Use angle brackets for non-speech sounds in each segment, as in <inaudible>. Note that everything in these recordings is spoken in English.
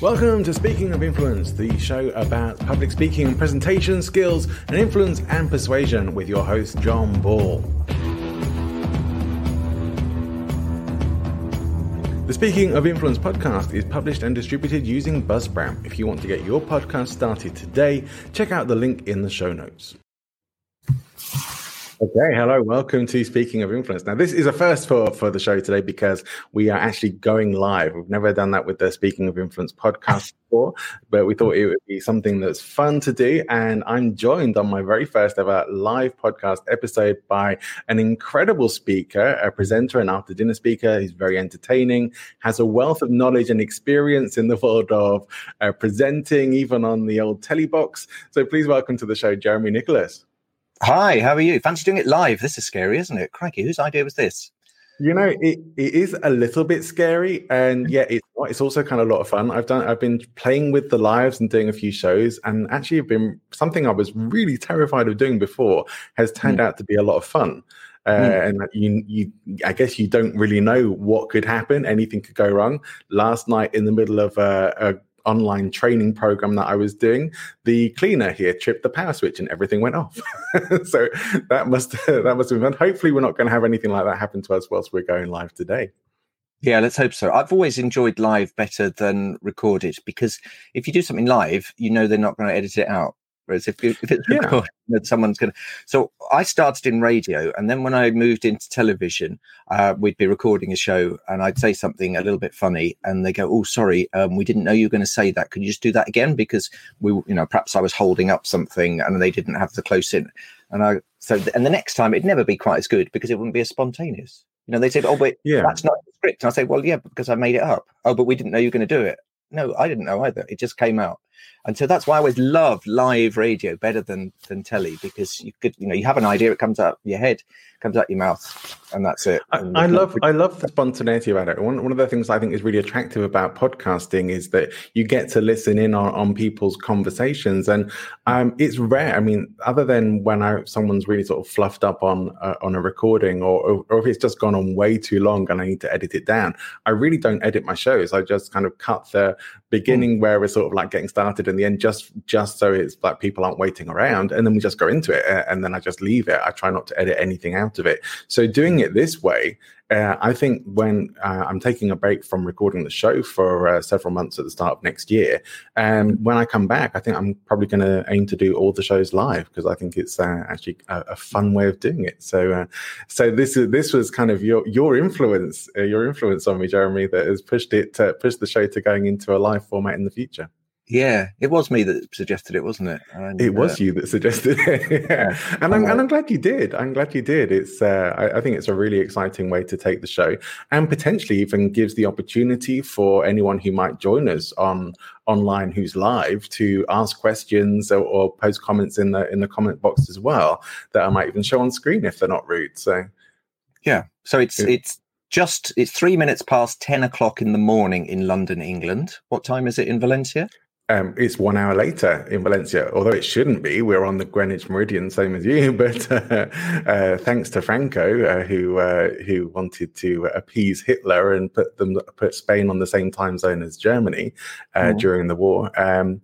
Welcome to Speaking of Influence, the show about public speaking, and presentation skills, and influence and persuasion with your host, John Ball. The Speaking of Influence podcast is published and distributed using Buzzsprout. If you want to get your podcast started today, check out the link in the show notes. Okay, hello, welcome to Speaking of Influence. Now, this is a first for, for the show today because we are actually going live. We've never done that with the Speaking of Influence podcast <laughs> before, but we thought it would be something that's fun to do. And I'm joined on my very first ever live podcast episode by an incredible speaker, a presenter, and after dinner speaker. He's very entertaining, has a wealth of knowledge and experience in the world of uh, presenting, even on the old telly box. So please welcome to the show, Jeremy Nicholas. Hi, how are you? Fancy doing it live? This is scary, isn't it? Crikey, whose idea was this? You know, it, it is a little bit scary, and <laughs> yeah, it's it's also kind of a lot of fun. I've done I've been playing with the lives and doing a few shows, and actually, been something I was really terrified of doing before has turned mm. out to be a lot of fun. Uh, mm. And you, you, I guess you don't really know what could happen. Anything could go wrong. Last night, in the middle of a, a online training program that I was doing, the cleaner here tripped the power switch and everything went off. <laughs> so that must that must have been. Hopefully, we're not going to have anything like that happen to us whilst we're going live today. Yeah, let's hope so. I've always enjoyed live better than recorded because if you do something live, you know they're not going to edit it out. Whereas if, if it's yeah. recorded, someone's going to. So I started in radio, and then when I moved into television, uh, we'd be recording a show, and I'd say something a little bit funny, and they go, "Oh, sorry, um, we didn't know you were going to say that. Could you just do that again?" Because we, you know, perhaps I was holding up something, and they didn't have the close in, and I so and the next time it'd never be quite as good because it wouldn't be as spontaneous. You know, they say, "Oh, but yeah. that's not the script," and I say, "Well, yeah, because I made it up." Oh, but we didn't know you were going to do it. No, I didn't know either. It just came out and so that's why I always love live radio better than than telly because you could you know you have an idea, it comes out your head, comes out your mouth, and that's it. And I, I love I love the spontaneity about it. One one of the things I think is really attractive about podcasting is that you get to listen in on, on people's conversations, and um, it's rare. I mean, other than when I, someone's really sort of fluffed up on uh, on a recording, or, or if it's just gone on way too long and I need to edit it down, I really don't edit my shows. I just kind of cut the beginning mm. where we're sort of like getting started in the end just just so it's like people aren't waiting around and then we just go into it and then i just leave it i try not to edit anything out of it so doing it this way uh, I think when uh, I'm taking a break from recording the show for uh, several months at the start of next year, and when I come back, I think I'm probably going to aim to do all the shows live because I think it's uh, actually a, a, fun way of doing it. So, uh, so this is this was kind of your your influence, uh, your influence on me, Jeremy, that has pushed it pushed the show to going into a live format in the future. Yeah, it was me that suggested it, wasn't it? And, it was uh, you that suggested it. <laughs> yeah, and I'm, and I'm glad you did. I'm glad you did. It's uh, I, I, think it's a really exciting way to take the show, and potentially even gives the opportunity for anyone who might join us on online who's live to ask questions or, or post comments in the in the comment box as well that I might even show on screen if they're not rude. So yeah, so it's yeah. it's just it's three minutes past 10 o'clock in the morning in london england what time is it in valencia um, it's one hour later in Valencia, although it shouldn't be. We're on the Greenwich Meridian, same as you. <laughs> But uh, uh, thanks to Franco, uh, who uh, who wanted to appease Hitler and put them put Spain on the same time zone as Germany mm. during the war. Um,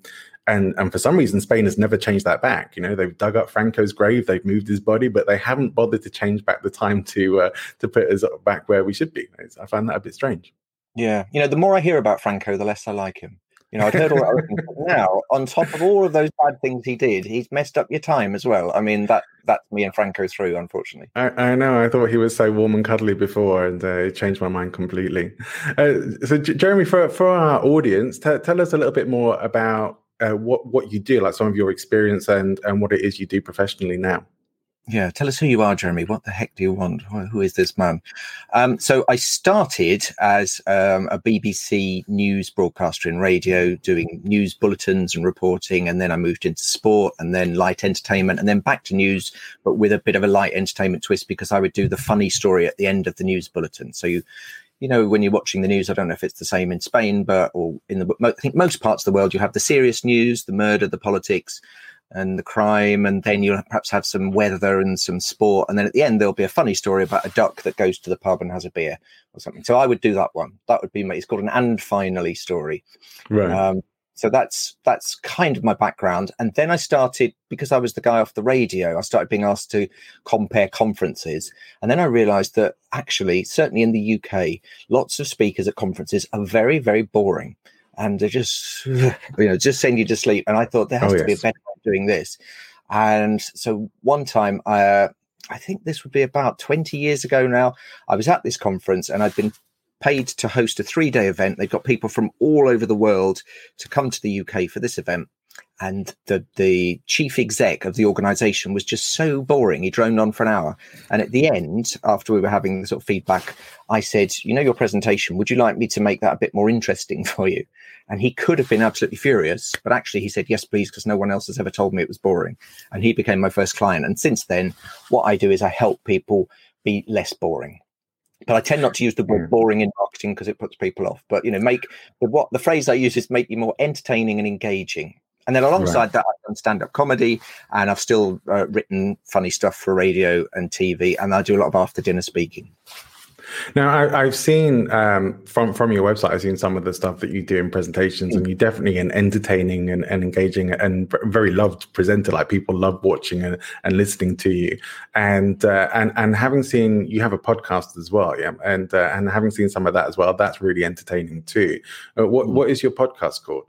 and and for some reason, Spain has never changed that back. You know, they've dug up Franco's grave, they've moved his body, but they haven't bothered to change back the time to uh, to put us back where we should be. I find that a bit strange. Yeah, you know, the more I hear about Franco, the less I like him. You know, I'd heard all that. now, on top of all of those bad things he did, he's messed up your time as well. I mean, that that's me and Franco through, unfortunately. I, I know. I thought he was so warm and cuddly before, and uh, it changed my mind completely. Uh, so, J- Jeremy, for for our audience, t- tell us a little bit more about uh, what what you do, like some of your experience and and what it is you do professionally now. Yeah, tell us who you are, Jeremy. What the heck do you want? Who is this man? Um, so I started as um, a BBC news broadcaster in radio, doing news bulletins and reporting, and then I moved into sport, and then light entertainment, and then back to news, but with a bit of a light entertainment twist because I would do the funny story at the end of the news bulletin. So you you know, when you're watching the news, I don't know if it's the same in Spain, but or in the I think most parts of the world, you have the serious news, the murder, the politics, and the crime, and then you'll perhaps have some weather and some sport, and then at the end there'll be a funny story about a duck that goes to the pub and has a beer or something. So I would do that one. That would be my. It's called an and finally story. Right. Um, so that's that's kind of my background, and then I started because I was the guy off the radio. I started being asked to compare conferences, and then I realised that actually, certainly in the UK, lots of speakers at conferences are very very boring and they're just <laughs> you know just send you to sleep and i thought there has oh, to yes. be a better doing this. And so one time, uh, I think this would be about 20 years ago now, I was at this conference and I'd been paid to host a three day event. They've got people from all over the world to come to the UK for this event and the the chief exec of the organization was just so boring. He droned on for an hour. And at the end after we were having the sort of feedback i said you know your presentation. Would you like me to make that a bit more interesting <laughs> for you? And he could have been absolutely furious but actually he said yes please because no one else has ever told me it was boring. And he became my first client. And since then what i do is i help people be less boring. But I tend not to use the word hmm. boring in marketing because it puts people off. But you know, make the what the phrase I use is make you more entertaining and engaging. And then alongside right. that, I've done stand up comedy and I've still uh, written funny stuff for radio and TV. And I do a lot of after dinner speaking. Now, I, have seen um, from from your website, I've seen some of the stuff that you do in presentations, mm. and you're definitely an entertaining and, and engaging and very loved presenter. Like people love watching and, and listening to you. And uh, and and having seen you have a podcast as well, yeah, and uh, and having seen some of that as well, that's really entertaining too. Uh, what mm. what is your podcast called?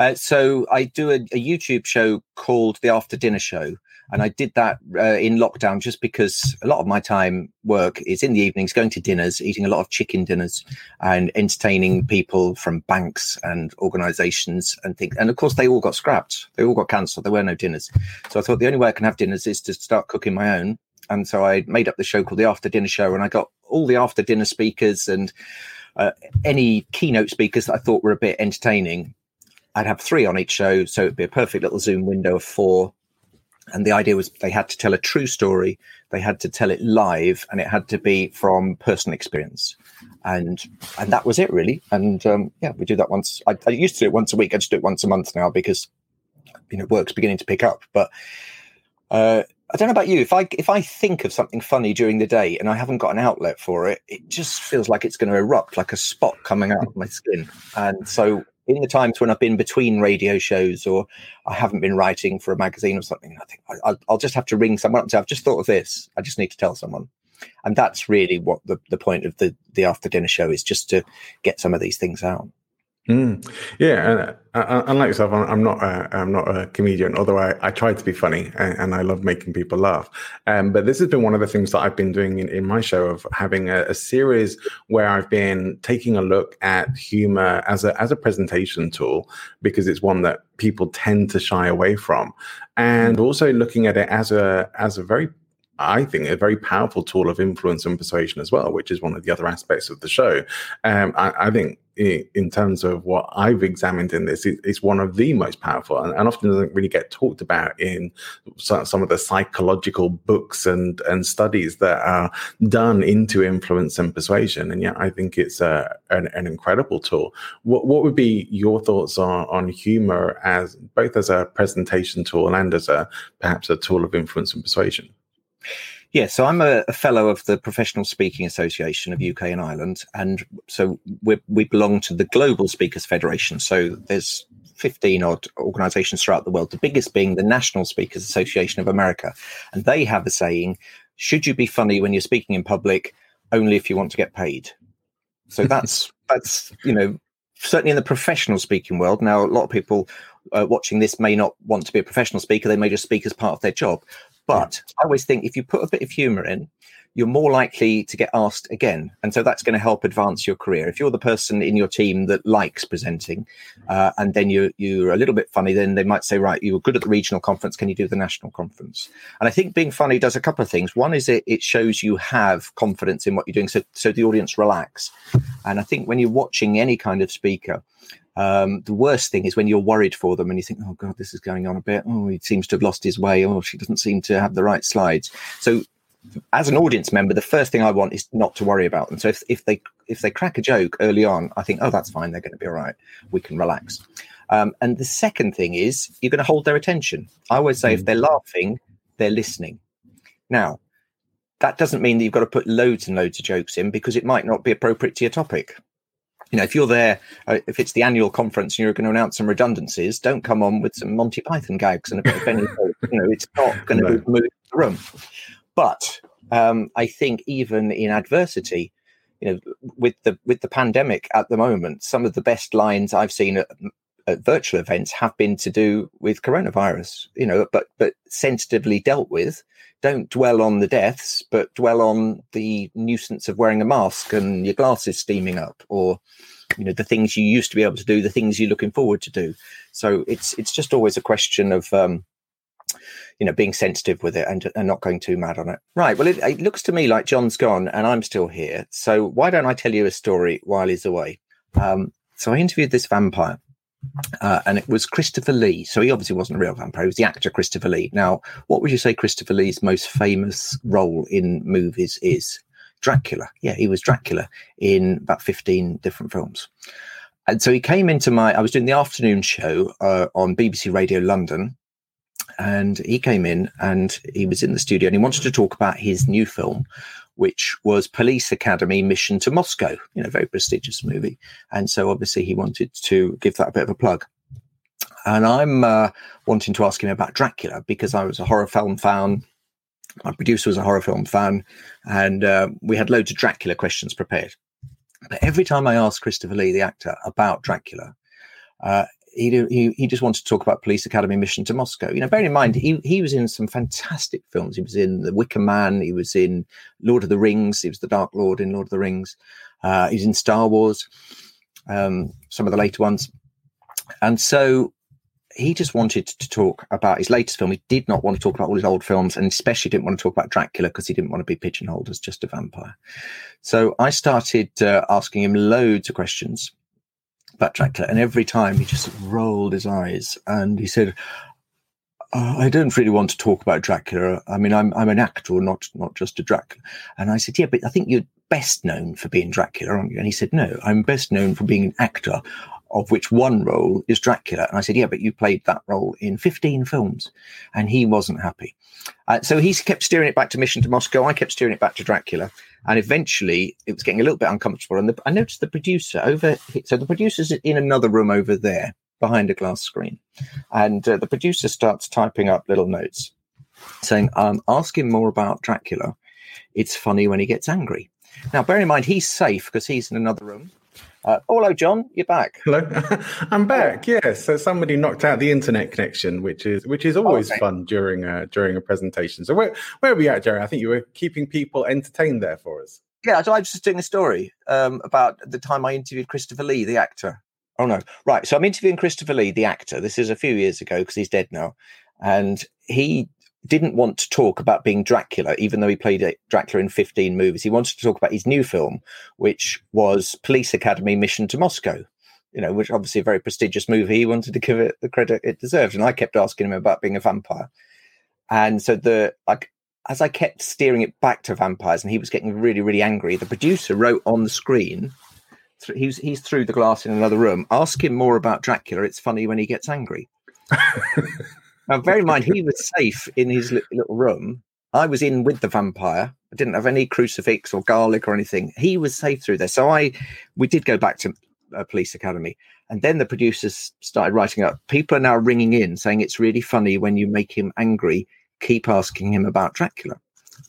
Uh, so I do a, a, YouTube show called The After Dinner Show. And I did that uh, in lockdown just because a lot of my time work is in the evenings, going to dinners, eating a lot of chicken dinners and entertaining people from banks and organizations and things. And of course, they all got scrapped. They all got cancelled. There were no dinners. So I thought the only way I can have dinners is to start cooking my own. And so I made up the show called The After Dinner Show. And I got all the after dinner speakers and uh, any keynote speakers that I thought were a bit entertaining I'd have three on each show, so it'd be a perfect little Zoom window of four. And the idea was they had to tell a true story, they had to tell it live, and it had to be from personal experience. And and that was it really. And um, yeah, we do that once. I, I, used to do it once a week. I just do it once a month now because you know work's beginning to pick up. But uh, I don't know about you. If I if I think of something funny during the day and I haven't got an outlet for it, it just feels like it's going to erupt, like a spot coming out of my skin. And so in the times when I've been between radio shows or I haven't been writing for a magazine or something, I think I, will just have to ring someone up and say, I've just thought of this. I just need to tell someone. And that's really what the, the point of the, the after dinner show is just to get some of these things out. Mm. Yeah, and uh, unlike yourself, I'm not a, I'm not a comedian. Although I, I try to be funny and, and I love making people laugh. Um, but this has been one of the things that I've been doing in, in my show of having a, a, series where I've been taking a look at humor as a as a presentation tool because it's one that people tend to shy away from, and also looking at it as a as a very I think, a very powerful tool of influence and persuasion as well, which is one of the other aspects of the show. Um, I, I, think in terms of what I've examined in this, it's one of the most powerful and, often doesn't really get talked about in some of the psychological books and, and studies that are done into influence and persuasion. And yet I think it's a, an, an incredible tool. What, what would be your thoughts on, on humor as both as a presentation tool and as a perhaps a tool of influence and persuasion? Yeah, so I'm a, a, fellow of the Professional Speaking Association of UK and Ireland, and so we we belong to the Global Speakers Federation. So there's 15 odd organisations throughout the world. The biggest being the National Speakers Association of America, and they have a saying: "Should you be funny when you're speaking in public? Only if you want to get paid." So <laughs> that's that's you know certainly in the professional speaking world. Now, a lot of people uh, watching this may not want to be a professional speaker; they may just speak as part of their job. But. I always think if you put a bit of humor in, you're more likely to get asked again. And so that's going to help advance your career. If you're the person in your team that likes presenting uh, and then you're, you're a little bit funny, then they might say, right, you were good at the regional conference. Can you do the national conference? And I think being funny does a couple of things. One is it, it shows you have confidence in what you're doing. So, so the audience relax. And I think when you're watching any kind of speaker, um, the worst thing is when you're worried for them and you think, oh God, this is going on a bit. Oh, he seems to have lost his way. Oh, she doesn't seem to have the right slides. So as an audience member, the first thing I want is not to worry about them. So if, if they if they crack a joke early on, I think, oh, that's fine. They're going to be all right. We can relax. Um, and the second thing is you're going to hold their attention. I always say if mm. they're laughing, they're listening. Now, that doesn't mean that you've got to put loads and loads of jokes in because it might not be appropriate to your topic. You know, if you're there, uh, if it's the annual conference and you're going to announce some redundancies, don't come on with some Monty Python gags and a bit of Benny. you know, it's not <laughs> going to no. move the room. But um, I think even in adversity, you know, with the with the pandemic at the moment, some of the best lines I've seen at, at virtual events have been to do with coronavirus. You know, but but sensitively dealt with. Don't dwell on the deaths, but dwell on the nuisance of wearing a mask and your glasses steaming up, or you know the things you used to be able to do, the things you're looking forward to do. So it's it's just always a question of um, you know, being sensitive with it and, and not going too mad on it. Right. Well, it, it looks to me like John's gone and I'm still here. So why don't I tell you a story while he's away? Um, so I interviewed this vampire. Uh, and it was Christopher Lee. So he obviously wasn't a real vampire. He was the actor Christopher Lee. Now, what would you say Christopher Lee's most famous role in movies is? Dracula. Yeah, he was Dracula in about 15 different films. And so he came into my, I was doing the afternoon show uh, on BBC Radio London and he came in and he was in the studio and he wanted to talk about his new film which was police academy mission to moscow you know very prestigious movie. And so obviously he wanted to give that a bit of a plug. And i'm uh, wanting to ask him about dracula because i was a horror film fan. My producer was a horror film fan and uh, we had loads of dracula questions prepared. But every time i asked christopher lee the actor about dracula uh, he, he just wanted to talk about Police Academy mission to Moscow. You know, bearing in mind he he was in some fantastic films. He was in The Wicker Man. He was in Lord of the Rings. He was the Dark Lord in Lord of the Rings. Uh, he's in Star Wars, um, some of the later ones, and so he just wanted to talk about his latest film. He did not want to talk about all his old films, and especially didn't want to talk about Dracula because he didn't want to be pigeonholed as just a vampire. So I started uh, asking him loads of questions about Dracula, and every time he just rolled his eyes and he said, oh, "I don't really want to talk about Dracula. I mean, I'm I'm an actor, not not just a Dracula." And I said, "Yeah, but I think you're best known for being Dracula, aren't you?" And he said, "No, I'm best known for being an actor." Of which one role is Dracula. And I said, Yeah, but you played that role in 15 films. And he wasn't happy. Uh, so he kept steering it back to Mission to Moscow. I kept steering it back to Dracula. And eventually it was getting a little bit uncomfortable. And the, I noticed the producer over, so the producer's in another room over there behind a glass screen. And uh, the producer starts typing up little notes saying, um, ask him more about Dracula. It's funny when he gets angry. Now, bear in mind, he's safe because he's in another room. Uh, oh, hello, John. You're back. Hello, <laughs> I'm back. Yes, so somebody knocked out the internet connection, which is which is always okay. fun during a during a presentation. So where where are we at, Jerry? I think you were keeping people entertained there for us. Yeah, so I was just doing a story um, about the time I interviewed Christopher Lee, the actor. Oh no, right. So I'm interviewing Christopher Lee, the actor. This is a few years ago because he's dead now, and he didn't want to talk about being Dracula, even though he played Dracula in 15 movies. He wanted to talk about his new film, which was Police Academy Mission to Moscow, you know, which obviously a very prestigious movie. He wanted to give it the credit it deserved. And I kept asking him about being a vampire. And so the like as I kept steering it back to vampires and he was getting really, really angry, the producer wrote on the screen, he's he's through the glass in another room, ask him more about Dracula. It's funny when he gets angry. <laughs> Now, bear in mind, he was safe in his little room. I was in with the vampire. I didn't have any crucifix or garlic or anything. He was safe through there. So I, we did go back to uh, Police Academy, and then the producers started writing up. People are now ringing in saying it's really funny when you make him angry. Keep asking him about Dracula.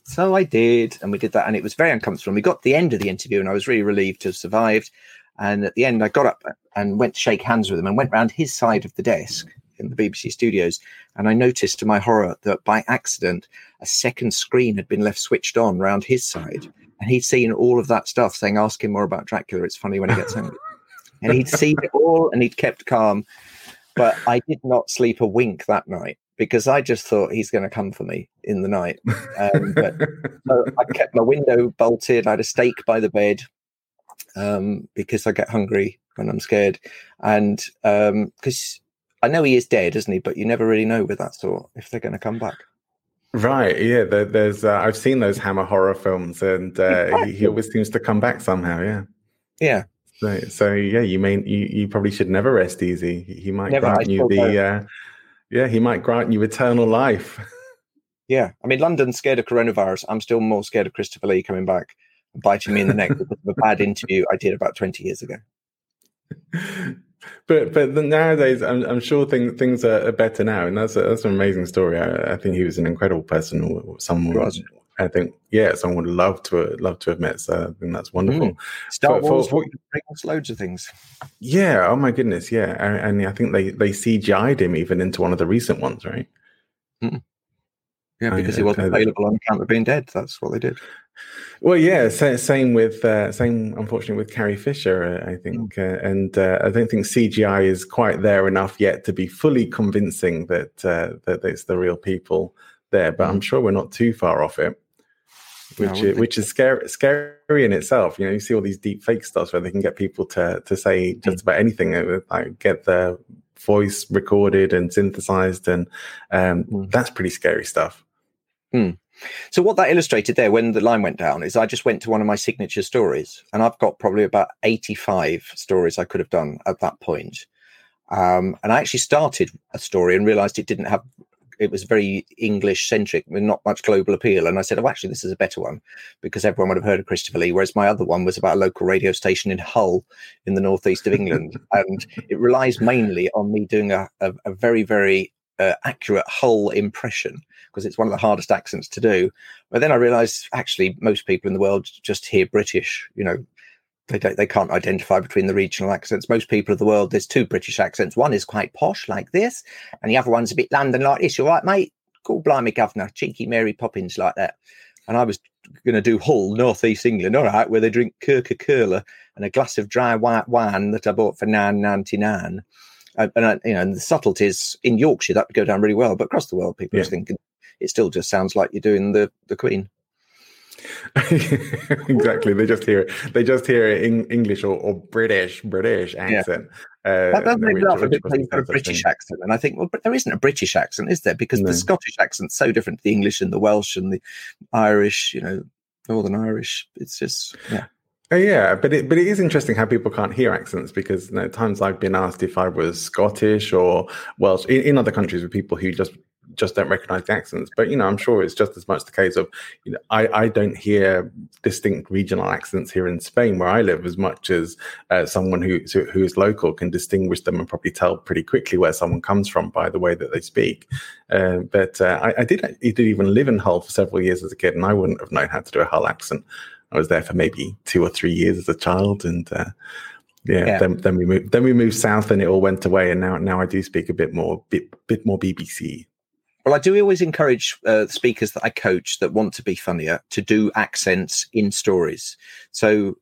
So I did, and we did that, and it was very uncomfortable. And we got the end of the interview, and I was really relieved to have survived. And at the end, I got up and went to shake hands with him and went round his side of the desk in the BBC studios. And I noticed to my horror that by accident, a second screen had been left switched on round his side. And he'd seen all of that stuff saying, ask him more about Dracula. It's funny when he gets angry. <laughs> and he'd seen it all and he'd kept calm. But I did not sleep a wink that night because I just thought he's going to come for me in the night. Um, but, <laughs> so I kept my window bolted. I had a steak by the bed um, because I get hungry when I'm scared, and because um, I know he is dead, isn't he? But you never really know with that sort if they're going to come back. Right. Yeah. There, there's. Uh, I've seen those Hammer horror films, and uh, <laughs> he, he, always seems to come back somehow. Yeah. Yeah. So, so yeah, you may you, you probably should never rest easy. He might never, grant you the. Uh, yeah, he might grant you eternal life. yeah, I mean, London's scared of coronavirus. I'm still more scared of Christopher Lee coming back and biting me in the neck because of a bad <laughs> interview I did about 20 years ago. <laughs> But but nowadays, I'm, I'm sure things things are, better now, and that's a, that's an amazing story. I, I think he was an incredible person. Someone, I think, yeah, someone would love to love to have met. So I think that's wonderful. Mm. Star for, Wars for, for, loads of things. Yeah. Oh my goodness. Yeah, and, and, I think they they CGI'd him even into one of the recent ones, right? Mm. Yeah, because I, he wasn't available on account of being dead. That's what they did. Well, yeah, same with uh, same. Unfortunately, with Carrie Fisher, uh, I think, mm. uh, and uh, I don't think CGI is quite there enough yet to be fully convincing that uh, that it's the real people there. But mm. I'm sure we're not too far off it, which is, which is scary, scary in itself. You know, you see all these deep fake stuff where they can get people to to say just mm. about anything, uh, like get their voice recorded and synthesized, and um, that's pretty scary stuff. Mm. So what that illustrated there when the line went down is I just went to one of my signature stories, and I've got probably about eighty-five stories I could have done at that point. Um, and I actually started a story and realized it didn't have it was very English centric with not much global appeal. And I said, Oh, actually, this is a better one because everyone would have heard of Christopher Lee. Whereas my other one was about a local radio station in Hull in the northeast of England. <laughs> and it relies mainly on me doing a, a, a very, very uh, accurate Hull impression because it's one of the hardest accents to do. But then I realized actually most people in the world just hear British, you know, they don't they can't identify between the regional accents. Most people of the world, there's two British accents. One is quite posh like this, and the other one's a bit London like this. You're right, mate. Cool blimey governor, cheeky Mary Poppins like that. And I was going to do Hull, northeast England, all right, where they drink Coca Cola and a glass of dry white wine that I bought for nine ninety nine. And uh, you know, and the subtleties in Yorkshire that would go down really well, but across the world, people yeah. just thinking it still just sounds like you're doing the the Queen. <laughs> exactly. They just hear it. they just hear it in English or, or British British accent. Yeah. Uh, that does make me laugh a bit a British accent, and I think, well, but there isn't a British accent, is there? Because no. the Scottish accent's so different to the English and the Welsh and the Irish. You know, Northern Irish. It's just yeah. Oh, yeah, but it but it is interesting how people can't hear accents because you know, times I've been asked if I was Scottish or Welsh in, in other countries with people who just just don't recognize the accents. But you know, I'm sure it's just as much the case of you know, I, I don't hear distinct regional accents here in Spain where I live as much as uh, someone who who is local can distinguish them and probably tell pretty quickly where someone comes from by the way that they speak. Uh, but uh, I, I, did I did even live in Hull for several years as a kid, and I wouldn't have known how to do a Hull accent. I was there for maybe two or three years as a child, and uh, yeah, yeah, Then, then we moved. Then we moved south, and it all went away. And now, now I do speak a bit more, bit, bit more BBC. Well, I do always encourage uh, speakers that I coach that want to be funnier to do accents in stories. So,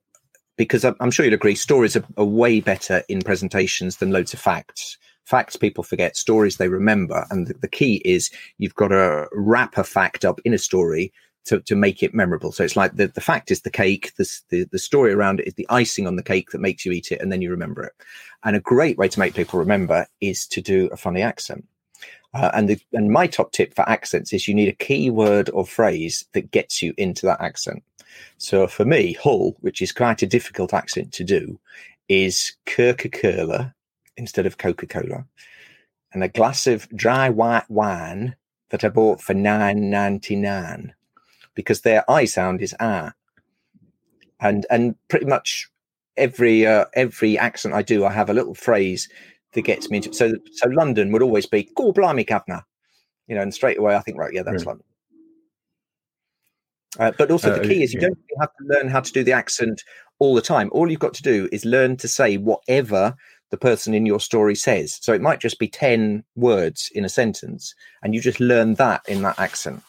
because I'm sure you'll agree, stories are, are way better in presentations than loads of facts. Facts people forget, stories they remember. And the, the key is you've got to wrap a fact up in a story to, to make it memorable. So it's like the, the fact is the cake, the, the, the story around it is the icing on the cake that makes you eat it and then you remember it. And a great way to make people remember is to do a funny accent. Uh, and the, and my top tip for accents is you need a key word or phrase that gets you into that accent. So for me, Hull, which is quite a difficult accent to do, is Coca-Cola instead of Coca-Cola, and a glass of dry white wine that I bought for nine ninety nine, because their I sound is ah, and and pretty much every uh, every accent I do, I have a little phrase that gets me into. So, so London would always be, "Go blimey, governor," you know, and straight away I think, right, yeah, that's London. Uh, but also, the uh, key is you yeah. don't have to learn how to do the accent all the time. All you've got to do is learn to say whatever the person in your story says. So it might just be 10 words in a sentence, and you just learn that in that accent.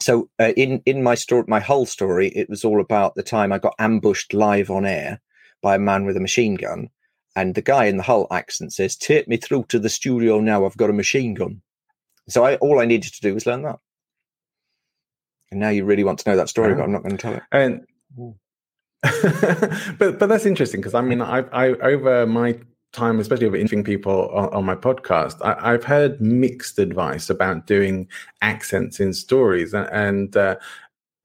So uh, in in my story, my whole story, it was all about the time I got ambushed live on air by a man with a machine gun, and the guy in the Hull accent says, "Take me through to the studio now. I've got a machine gun." So I all I needed to do was learn that. And now you really want to know that story, but I'm not going to tell it. And <laughs> but but that's interesting because I mean <laughs> I I over my time, especially over interviewing people on, on my podcast, I, have heard mixed advice about doing accents in stories, and, and uh,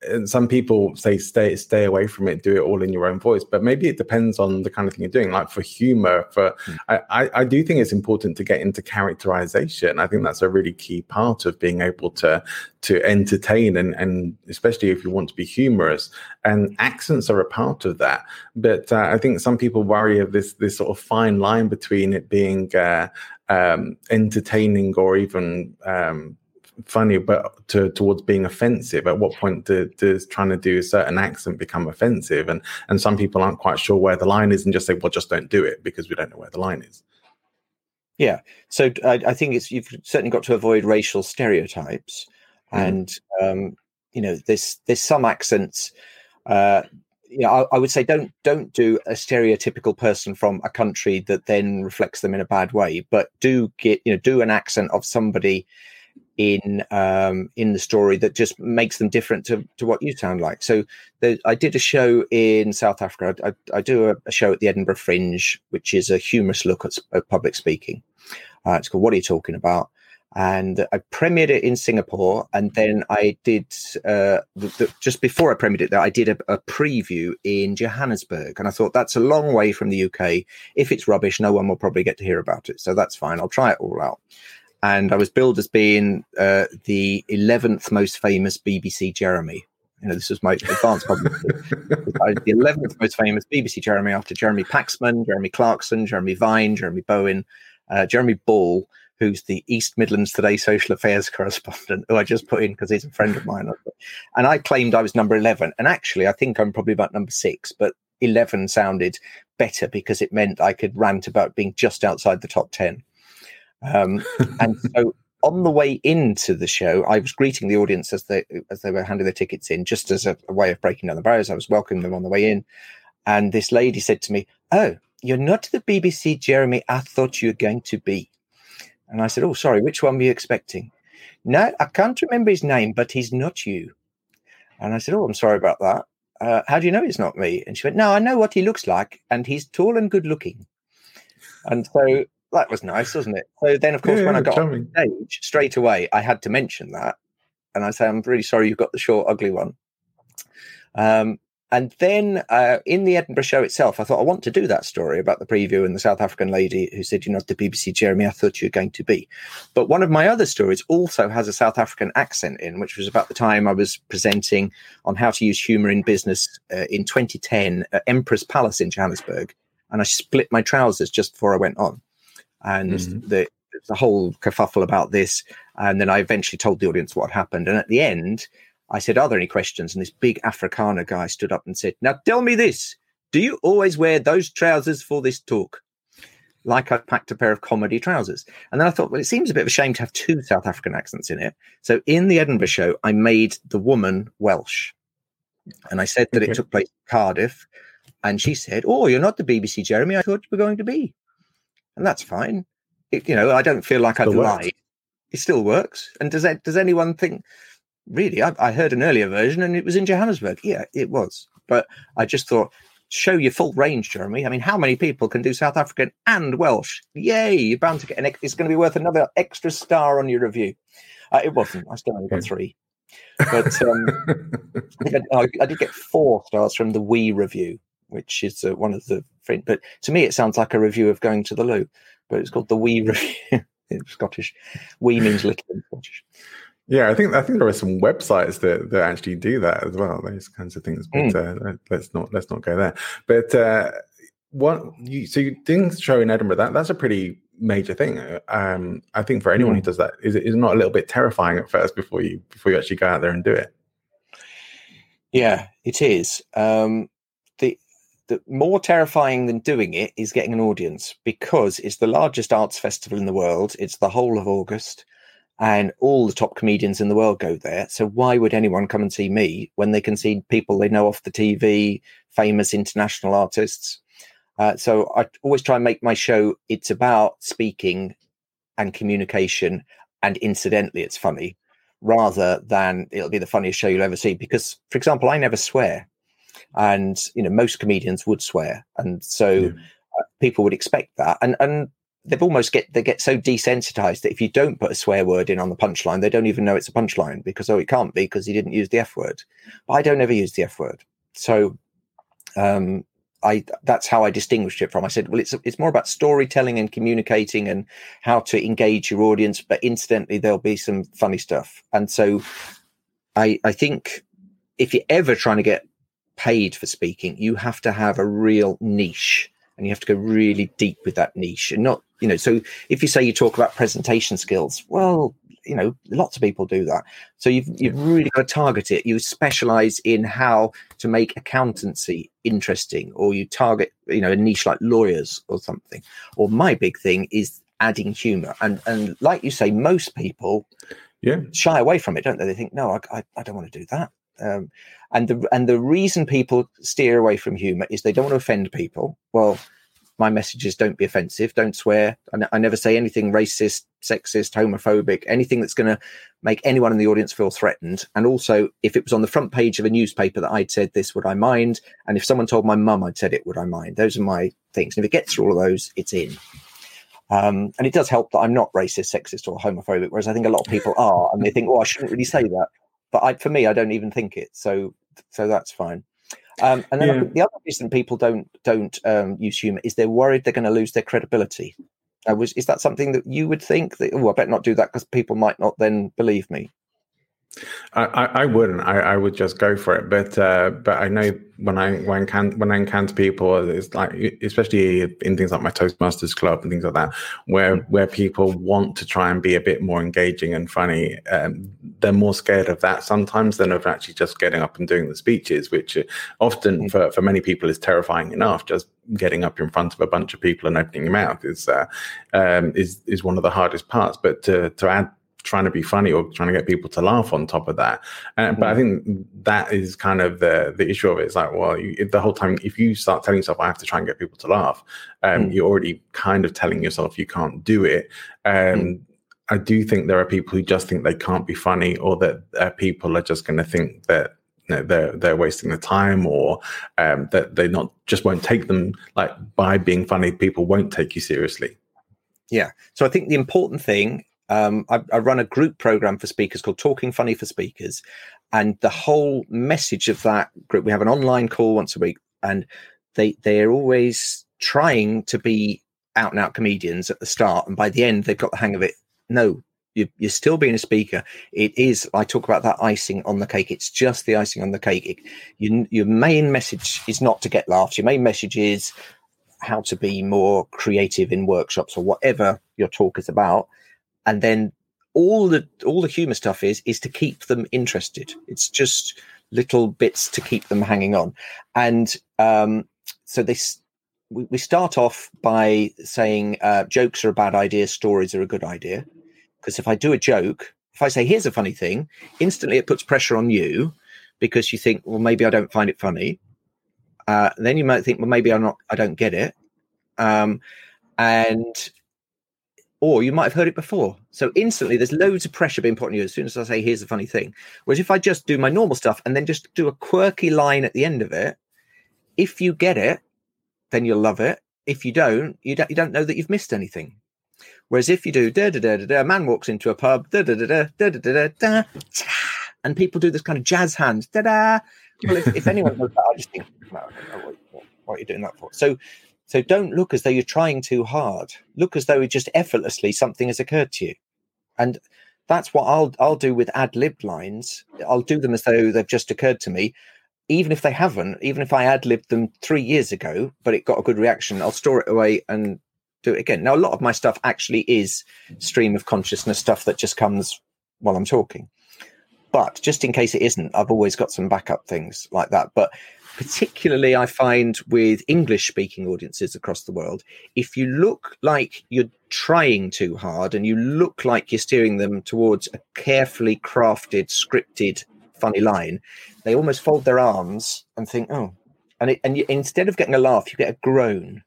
and some people say stay stay away from it do it all in your own voice but maybe it depends on the kind of thing you're doing like for humor for mm. I, I do think it's important to get into characterization i think that's a really key part of being able to to entertain and and especially if you want to be humorous and accents are a part of that but uh, i think some people worry of this this sort of fine line between it being uh, um, entertaining or even um, funny, but to, towards being offensive. At what point do, does trying to do a certain accent become offensive? And and some people aren't quite sure where the line is, and just say, "Well, just don't do it," because we don't know where the line is. Yeah, so I, I think it's you've certainly got to avoid racial stereotypes, mm. and um, you know, there's there's some accents. Uh, you know, I, I, would say don't don't do a stereotypical person from a country that then reflects them in a bad way, but do get you know do an accent of somebody in um, in the story that just makes them different to, to what you sound like. So the, I did a show in South Africa. I, I, I do a, a, show at the Edinburgh Fringe, which is a humorous look at, at public speaking. Uh, it's called "What Are You Talking About?" And I premiered it in Singapore, and then I did uh, the, the, just before I premiered it there, I did a, a preview in Johannesburg, and I thought that's a long way from the UK. If it's rubbish, no one will probably get to hear about it, so that's fine. I'll try it all out and I was billed as being uh, the 11th most famous BBC Jeremy. You know, this was my advanced publicity. <laughs> the 11th most famous BBC Jeremy after Jeremy Paxman, Jeremy Clarkson, Jeremy Vine, Jeremy Bowen, uh, Jeremy Ball, who's the East Midlands Today social affairs <laughs> correspondent, who I just put in because he's a friend of mine. And I claimed I was number 11. And actually, I think I'm probably about number six, but 11 sounded better because it meant I could rant about being just outside the top 10. Um, <laughs> and so on the way into the show, I was greeting the audience as they as they were handing their tickets in, just as a, a way of breaking down the barriers. I was welcoming them on the way in, and this lady said to me, "Oh, you're not the BBC Jeremy I thought you were going to be." And I said, "Oh, sorry, which one were you expecting?" No, I can't remember his name, but he's not you. And I said, "Oh, I'm sorry about that. Uh, how do you know he's not me?" And she went, "No, I know what he looks like, and he's tall and good looking." And so that was nice, wasn't it? So then, of course, yeah, when I got charming. on stage, straight away, I had to mention that. And I say, I'm really sorry you've got the short, ugly one. Um, and then uh, in the Edinburgh show itself, I thought I want to do that story about the preview and the South African lady who said, You're not the BBC Jeremy I thought you were going to be. But one of my other stories also has a South African accent in, which was about the time I was presenting on how to use humor in business uh, in 2010 at Emperor's Palace in Johannesburg. And I split my trousers just before I went on and mm-hmm. the the whole kerfuffle about this. And then I eventually told the audience what happened. And at the end, I said, "Are there any questions?" And this big Afrikaner guy stood up and said, "Now tell me this: Do you always wear those trousers for this talk?" Like I packed a pair of comedy trousers. And then I thought, well, it seems a bit of a shame to have two South African accents in it. So in the Edinburgh show, I made the woman Welsh. And I said that okay. it took place in Cardiff. And she said, Oh, you're not the BBC Jeremy I thought you were going to be and that's fine. It, you know, I don't feel like I've lied. It still works. And does that, does anyone think? Really, I, I heard an earlier version, and it was in Johannesburg. Yeah, it was. But I just thought, show your full range, Jeremy. I mean, how many people can do South African and Welsh? Yay! You're bound to get an. It's going to be worth another extra star on your review. Uh, it wasn't. I still only got three, but um, <laughs> I, I, did get four stars from the Wee Review, which is uh, one of the But to me, it sounds like a review of going to the loo. But it's called the Wee Review <laughs> in Scottish. Wee means little in Scottish. Yeah, I think I think there are some websites that, that actually do that as well. Those kinds of things. But mm. uh, let's not let's not go there. But uh, what you so you doing show in Edinburgh that that's a pretty major thing. Um, I think for anyone mm. who does that, is it is not a little bit terrifying at first before you before you actually go out there and do it. Yeah, it is. Um, the the more terrifying than doing it is getting an audience because it's the largest arts festival in the world. It's the whole of August, and all the top comedians in the world go there. So why would anyone come and see me when they can see people they know off the TV, famous international artists? Uh, so I always try and make my show. It's about speaking and communication, and incidentally, it's funny rather than it'll be the funniest show you'll ever see. Because, for example, I never swear, and you know most comedians would swear, and so yeah. uh, people would expect that, and and they've almost get they get so desensitized that if you don't put a swear word in on the punchline, they don't even know it's a punchline because oh, it can't be because he didn't use the f word. But I don't ever use the f word, so um, I that's how I distinguished it from. I said, well, it's it's more about storytelling and communicating and how to engage your audience, but incidentally, there'll be some funny stuff. And so, I I think if you're ever trying to get paid for speaking, you have to have a real niche, and you have to go really deep with that niche, and not you know. So if you say you talk about presentation skills, well, you know lots of people do that. So you've you've really got to target it. You specialize in how to make accountancy interesting or you target you know a niche like lawyers or something. Or my big thing is adding humor and and like you say most people yeah. shy away from it don't they? They think no i, I, I don't want to do that um, and the and the reason people steer away from humor is they don't want to offend people well my message is don't be offensive, don't swear. I, n- I never say anything racist, sexist, homophobic, anything that's going to make anyone in the audience feel threatened. And also, if it was on the front page of a newspaper that I'd said this, would I mind? And if someone told my mum I'd said it, would I mind? Those are my things. And if it gets through all of those, it's in. Um, and it does help that I'm not racist, sexist, or homophobic, whereas I think a lot of people are, and they think, "Oh, I shouldn't really say that." But I, for me, I don't even think it, so so that's fine. Um, and then yeah. the other reason people don't don't um, use humor is they're worried they're going to lose their credibility. Uh, was is that something that you would think that? Oh, I better not do that because people might not then believe me. I, I, wouldn't. I, I would just go for it. But uh, but I know when I when can when I encounter people, it's like especially in things like my Toastmasters club and things like that, where mm-hmm. where people want to try and be a bit more engaging and funny. Um, they're more scared of that sometimes than of actually just getting up and doing the speeches, which often mm-hmm. for for many people is terrifying enough. Just getting up in front of a bunch of people and opening your mouth is uh, um, is is one of the hardest parts. But to to add trying to be funny or trying to get people to laugh on top of that. Uh, but I mm. think that is kind of the the issue of it. It's like, well, you, the whole time, if you start telling yourself, I have to try and get people to laugh, um, mm. you're already kind of telling yourself you can't do it. Um, mm. I do think there are people who just think they can't be funny, or that uh, people are just going to think that they're they're wasting the time, or um, that they not just won't take them. Like by being funny, people won't take you seriously. Yeah. So I think the important thing um, I, I, run a group program for speakers called Talking Funny for Speakers. And the whole message of that group, we have an online call once a week, and they they're always trying to be out and out comedians at the start. And by the end, they've got the hang of it. No, you, you're still being a speaker. It is, I talk about that icing on the cake. It's just the icing on the cake. It, you, your main message is not to get laughs. Your main message is how to be more creative in workshops or whatever your talk is about and then all the all the humor stuff is is to keep them interested. It's just little bits to keep them hanging on. And um, so this we, we start off by saying uh, jokes are a bad idea stories are a good idea. Because if i do a joke if i say here's a funny thing instantly it puts pressure on you because you think well maybe i don't find it funny. Uh, then you might think well maybe i'm not i don't get it. Um, and or you might have heard it before. So instantly, there's loads of pressure being put on you as soon as I say, "Here's the funny thing." Whereas if I just do my normal stuff and then just do a quirky line at the end of it, if you get it, then you'll love it. If you don't, you don't, you don't know that you've missed anything. Whereas if you do da da da da da, a man walks into a pub da da da da da da da da, and people do this kind of jazz hands da da. Well, if, if anyone does that, I just think, what, what are you doing that for? So so don't look as though you're trying too hard. Look as though it just effortlessly something has occurred to you. And that's what I'll I'll do with ad lib lines. I'll do them as though they've just occurred to me, even if they haven't. Even if I ad libbed them three years ago, but it got a good reaction, I'll store it away and do it again. Now, a lot of my stuff actually is stream of consciousness stuff that just comes while I'm talking. but just in case it isn't, I've always got some backup things like that. But particularly, I find with English speaking audiences across the world, if you look like you're trying too hard and you look like you're steering them towards a carefully crafted, scripted, funny line, they almost fold their arms and think, oh, and, it, and you, instead of getting a laugh, you get a groan.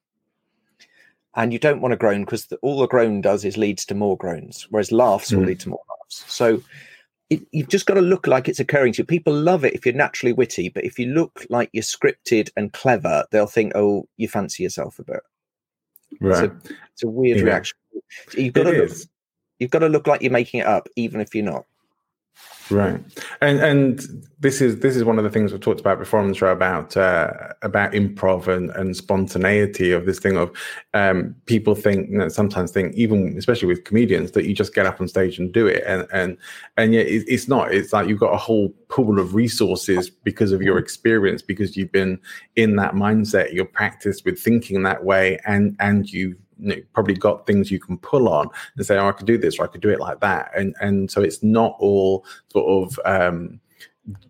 And you don't want to groan because all the groan does is leads to more groans, whereas laughs mm. will lead to more laughs. So it, you've just got to look like it's occurring to you. People love it if you're naturally witty, but if you look like you're scripted and clever, they'll think, "Oh, you fancy yourself a bit." Right. It's a, it's a weird yeah. reaction. You've got it to look. You've got to look like you're making it up, even if you're not. Right, and and this is this is one of the things we've talked about before on the show about uh, about improv and, and spontaneity of this thing of um, people think you know, sometimes think even especially with comedians that you just get up on stage and do it. And and and yet it's not. It's like you've got a whole pool of resources because of your experience because you've been in that mindset you're practiced with thinking that way and and you you know, probably got things you can pull on and say, oh, I could do this or I could do it like that. And and so it's not all sort of um,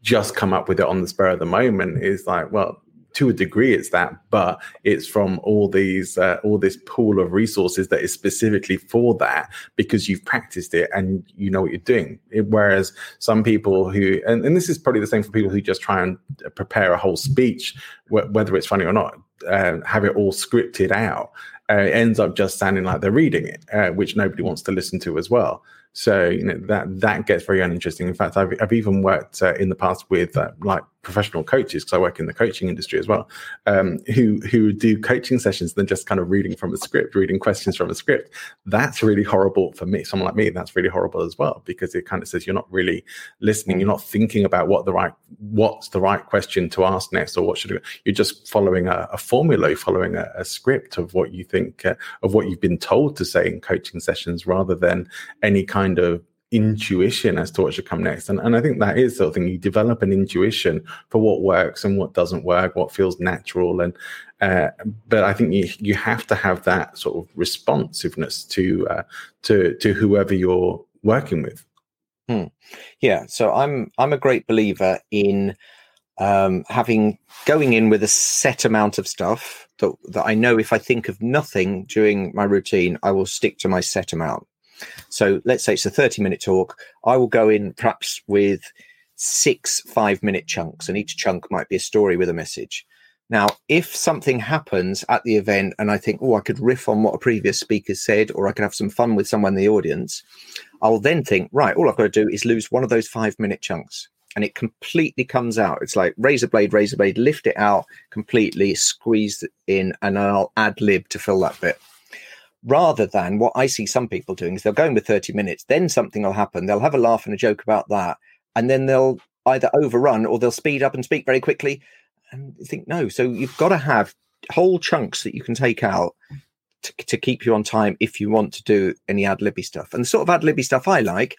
just come up with it on the spur of the moment. It's like, well, to a degree it's that but it's from all these uh, all this pool of resources that is specifically for that because you've practiced it and you know what you're doing it, whereas some people who and, and this is probably the same for people who just try and prepare a whole speech wh- whether it's funny or not uh, have it all scripted out uh, ends up just sounding like they're reading it, uh, which nobody wants to listen to as well. So you know that that gets very uninteresting. In fact, I've I've even worked uh, in the past with uh, like professional coaches because I work in the coaching industry as well, um, who who do coaching sessions than just kind of reading from a script, reading questions from a script. That's really horrible for me. Someone like me, that's really horrible as well because it kind of says you're not really listening, you're not thinking about what the right what's the right question to ask next or what should you, you're just following a, a formula, following a, a, script of what you think uh, of what you've been told to say in coaching sessions rather than any kind of intuition as to what should come next. And, and I think that is the thing. you develop an intuition for what works and what doesn't work, what feels natural. And uh, but I think you you have to have that sort of responsiveness to uh, to to whoever you're working with. Hmm. Yeah. So I'm I'm a great believer in um, having going in with a set amount of stuff that, that I know if I think of nothing during my routine, I will stick to my set amount. So let's say it's a 30 minute talk. I will go in perhaps with six five minute chunks, and each chunk might be a story with a message. Now, if something happens at the event and I think, oh, I could riff on what a previous speaker said, or I could have some fun with someone in the audience, I'll then think, right, all I've got to do is lose one of those five minute chunks. And it completely comes out. It's like razor blade, razor blade, lift it out completely, squeeze it in, and I'll ad lib to fill that bit rather than what I see some people doing is they'll go in with 30 minutes, then something will happen. They'll have a laugh and a joke about that. And then they'll either overrun or they'll speed up and speak very quickly. And think, no. So you've got to have whole chunks that you can take out to, to keep you on time if you want to do any ad libby stuff. And the sort of ad libby stuff I like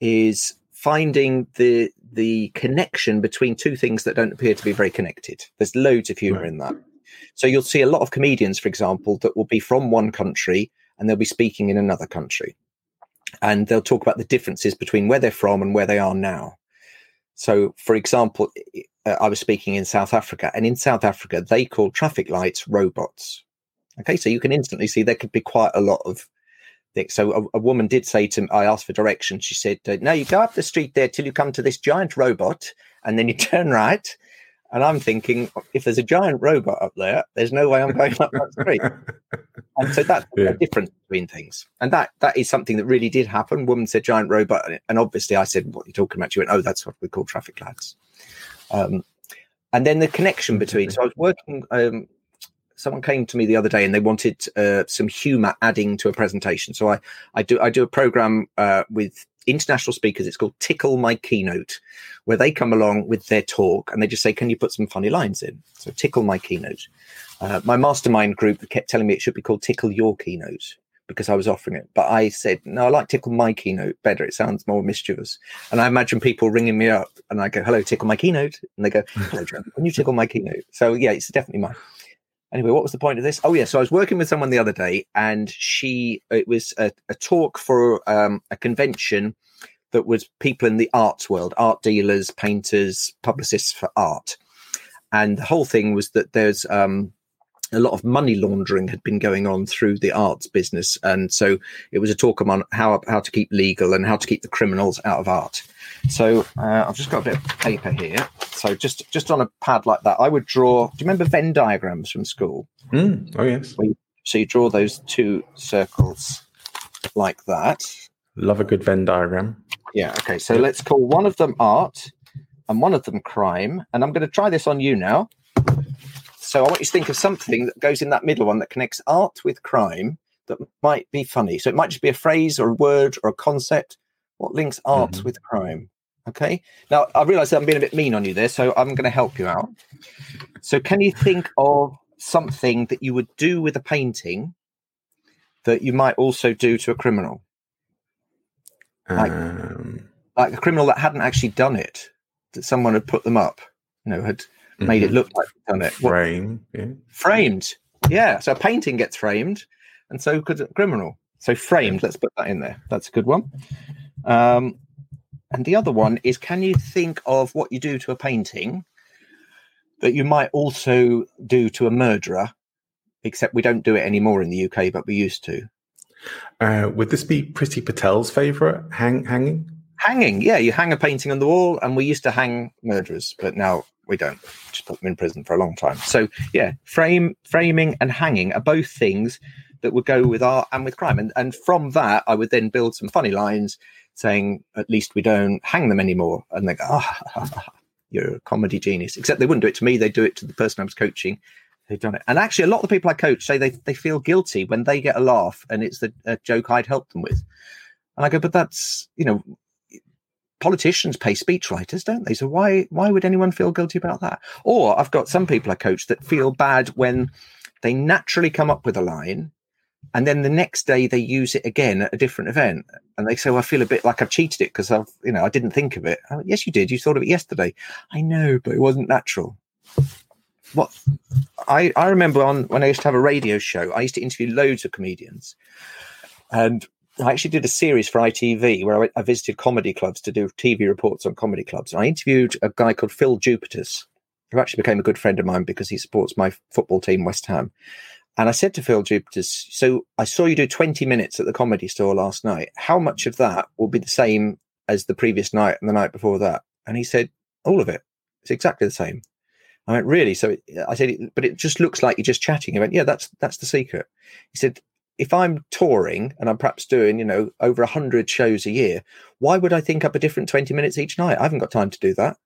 is finding the the connection between two things that don't appear to be very connected. There's loads of humor right. in that. So you'll see a lot of comedians, for example, that will be from one country and they'll be speaking in another country. And they'll talk about the differences between where they're from and where they are now. So, for example, uh, I was speaking in South Africa, and in South Africa, they call traffic lights robots. Okay, so you can instantly see there could be quite a lot of things. So, a, a woman did say to me, I asked for directions. She said, No, you go up the street there till you come to this giant robot, and then you <laughs> turn right, and I'm thinking, if there's a giant robot up there, there's no way I'm going up that street. <laughs> and so that's yeah. the difference between things. And that that is something that really did happen. Woman said giant robot. And obviously I said, What are you talking about? She went, Oh, that's what we call traffic lights. Um, and then the connection between so I was working um, someone came to me the other day and they wanted uh, some humor adding to a presentation. So I, I do I do a program uh, with international speakers. It's called Tickle My Keynote, where they come along with their talk and they just say, "Can you put some funny lines in?" So Tickle My Keynote. Uh, my mastermind group kept telling me it should be called Tickle Your Keynote because I was offering it, but I said, "No, I like Tickle My Keynote better. It sounds more mischievous." And I imagine people ringing me up and I go, "Hello, Tickle My Keynote," and they go, "Hello, Joe, can you tickle my keynote?" So yeah, it's definitely mine anyway, what was the point of this? Oh, yeah. So I was working with someone the other day, and she, it was a, a talk for um, a convention that was people in the arts world, art dealers, painters, publicists for art. And the whole thing was that there's um, a lot of money laundering had been going on through the arts business, and so it was a talk on how how to keep legal and how to keep the criminals out of art. So uh, I've just got a bit of paper here. So just just on a pad like that, I would draw. Do you remember Venn diagrams from school? Mm. Oh yes. So you draw those two circles like that. Love a good Venn diagram. Yeah. Okay. So let's call one of them art and one of them crime. And I'm going to try this on you now. So I want you to think of something that goes in that middle one that connects art with crime that might be funny. So it might just be a phrase or a word or a concept. What links art mm-hmm. with crime? Okay. Now I realise that I'm being a bit mean on you there, so I'm going to help you out. So can you think of something that you would do with a painting that you might also do to a criminal? Like, um... like a criminal that hadn't actually done it, that someone had put them up, you know, had made mm-hmm. it look like done it. Frame, yeah. Framed, yeah. So a painting gets framed, and so could a criminal. So framed. Let's put that in there. That's a good one. Um, and the other one is: Can you think of what you do to a painting that you might also do to a murderer? Except we don't do it anymore in the UK, but we used to. Uh, would this be Priti Patel's favorite hang hanging? Hanging, yeah. You hang a painting on the wall, and we used to hang murderers, but now we don't just put them in prison for a long time. So yeah, frame framing and hanging are both things that would go with art and with crime. And and from that, I would then build some funny lines saying, at least we don't hang them anymore. And they go, oh, you're a comedy genius. Except they wouldn't do it to me; they do it to the person I was coaching. They've done it. And actually, a lot of the people I coach say they, they feel guilty when they get a laugh and it's the a joke I'd helped them with. And I go, but that's, you know, politicians pay speechwriters, don't they? So why why would anyone feel guilty about that? Or I've got some people I coach that feel bad when they naturally come up with a line and then the next day they use it again at a different event. And they say well, i feel a bit like i've cheated it because i've you know i didn't think of it. Went, yes you did. You thought of it yesterday. I know but it wasn't natural. What i i remember on when i used to have a radio show i used to interview loads of comedians. And I actually did a series for ITV where I, I, visited comedy clubs to do TV reports on comedy clubs. And I interviewed a guy called Phil Jupitus, who actually became a good friend of mine because he supports my football team, West Ham. And I said to Phil Jupitus, So I saw you do 20 minutes at the comedy store last night. How much of that will be the same as the previous night and the night before that? And he said, All of it. It's exactly the same. I went, Really? So uh, I said, But it just looks like you're just chatting. He went, Yeah, that's that's the secret. He said, if I'm touring and I'm perhaps doing, you know, over a hundred shows a year, why would I think up a different 20 minutes each night? I haven't got time to do that.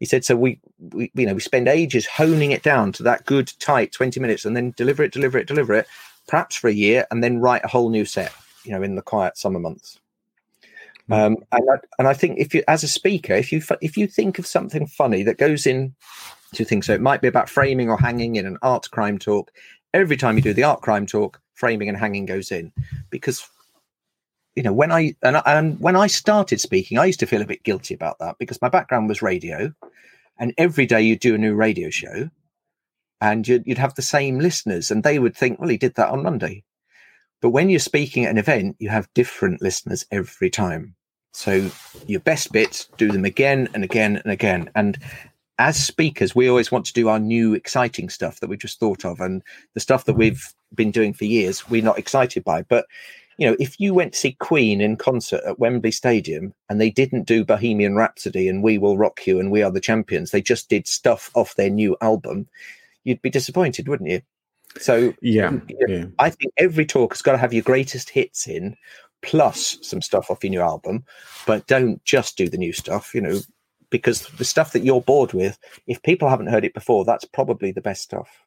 He said, so we, we, you know, we spend ages honing it down to that good tight 20 minutes and then deliver it, deliver it, deliver it, perhaps for a year and then write a whole new set, you know, in the quiet summer months. Hmm. Um, and I, and I think if you, as a speaker, if you if you think of something funny that goes in to things, so it might be about framing or hanging in an art crime talk. Every time you do the art crime talk, framing and hanging goes in because you know when i and, and when i started speaking i used to feel a bit guilty about that because my background was radio and every day you'd do a new radio show and you'd, you'd have the same listeners and they would think well he did that on monday. But when you're speaking at an event you have different listeners every time. So your best bits do them again and again and again. And as speakers, we always want to do our new exciting stuff that we just thought of, and the stuff that we've been doing for years, we're not excited by. But you know, if you went to see Queen in concert at Wembley Stadium and they didn't do Bohemian Rhapsody and We Will Rock You and We Are the Champions, they just did stuff off their new album, you'd be disappointed, wouldn't you? So yeah, yeah. I think every talk has got to have your greatest hits in, plus some stuff off your new album, but don't just do the new stuff. You know, because the stuff that you're bored with, if people haven't heard it before, that's probably the best stuff.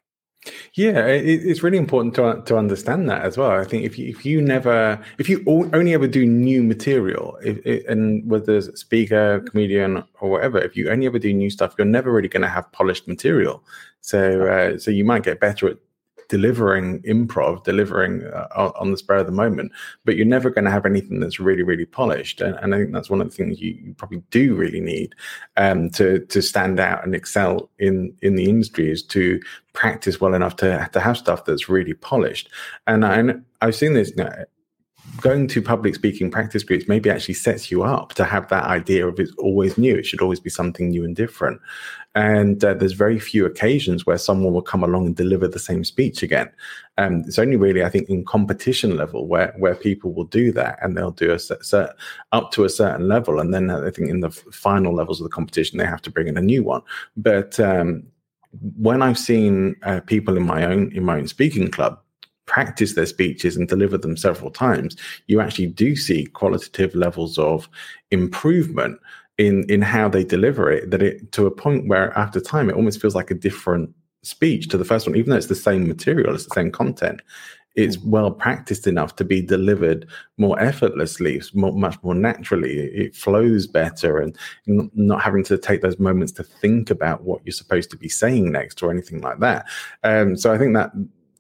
Yeah, it's really important to to understand that as well. I think if you if you never if you only ever do new material, if, and whether it's speaker, comedian, or whatever, if you only ever do new stuff, you're never really going to have polished material. So uh, so you might get better at delivering improv, delivering uh, on the spur of the moment, but you're never going to have anything that's really, really polished. And, and, I think that's one of the things you, you probably do really need um, to to stand out and excel in in the industry is to practice well enough to to have stuff that's really polished. And I, I've seen this. You know, going to public speaking practice groups maybe actually sets you up to have that idea of it's always new. It should always be something new and different. And uh, there's very few occasions where someone will come along and deliver the same speech again. Um, it's only really, I think, in competition level where where people will do that, and they'll do a set, up to a certain level, and then I think in the final levels of the competition they have to bring in a new one. But um, when I've seen uh, people in my own in my own speaking club practice their speeches and deliver them several times, you actually do see qualitative levels of improvement in in how they deliver it. That it to a point where after time it almost feels like a different speech to the first one, even though it's the same material, it's the same content. It's hmm. well practiced enough to be delivered more effortlessly, more, much more naturally. It flows better, and not having to take those moments to think about what you're supposed to be saying next or anything like that. Um, so I think that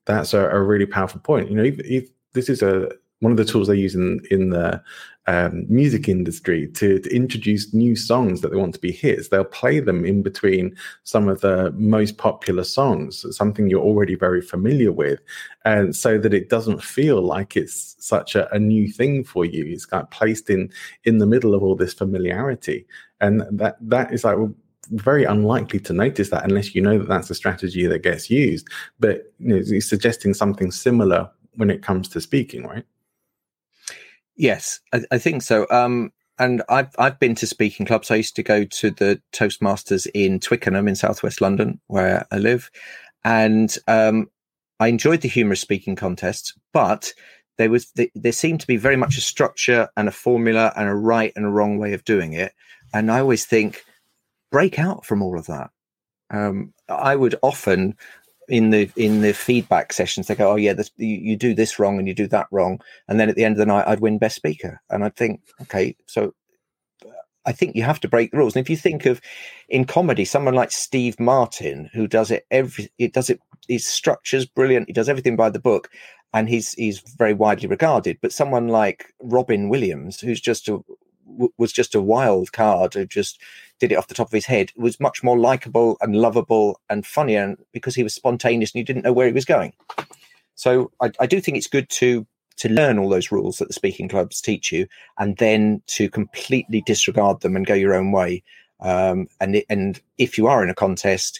that's a, a really powerful point. You know, if, if, this is a one of the tools they use in in the um, music industry to, to, introduce new songs that they want to be hits. They'll play them in between some of the most popular songs, something you're already very familiar with, and so that it doesn't feel like it's such a, a new thing for you. It's got placed in in the middle of all this familiarity, and that that is like. Well, very unlikely to notice that unless you know that that's a strategy that gets used. But you know, he's suggesting something similar when it comes to speaking, right? Yes, I, I think so. Um, and I've I've been to speaking clubs. I used to go to the Toastmasters in Twickenham in southwest London, where I live, and um, I enjoyed the humorous speaking contests. But there was there seemed to be very much a structure and a formula and a right and a wrong way of doing it. And I always think break out from all of that. Um, I would often in the in the feedback sessions they go oh yeah this, you, you, do this wrong and you do that wrong. And then at the end of the night i'd win best speaker. And i'd think okay so i think you have to break the rules. And if you think of in comedy someone like steve martin who does it every it does it his structure's brilliant he does everything by the book and he's he's very widely regarded. But someone like robin williams who's just a was just a wild card who just did it off the top of his head was much more likable and lovable and funnier because he was spontaneous and you didn't know where he was going. So I, I do think it's good to to learn all those rules that the speaking clubs teach you, and then to completely disregard them and go your own way. Um, and and if you are in a contest,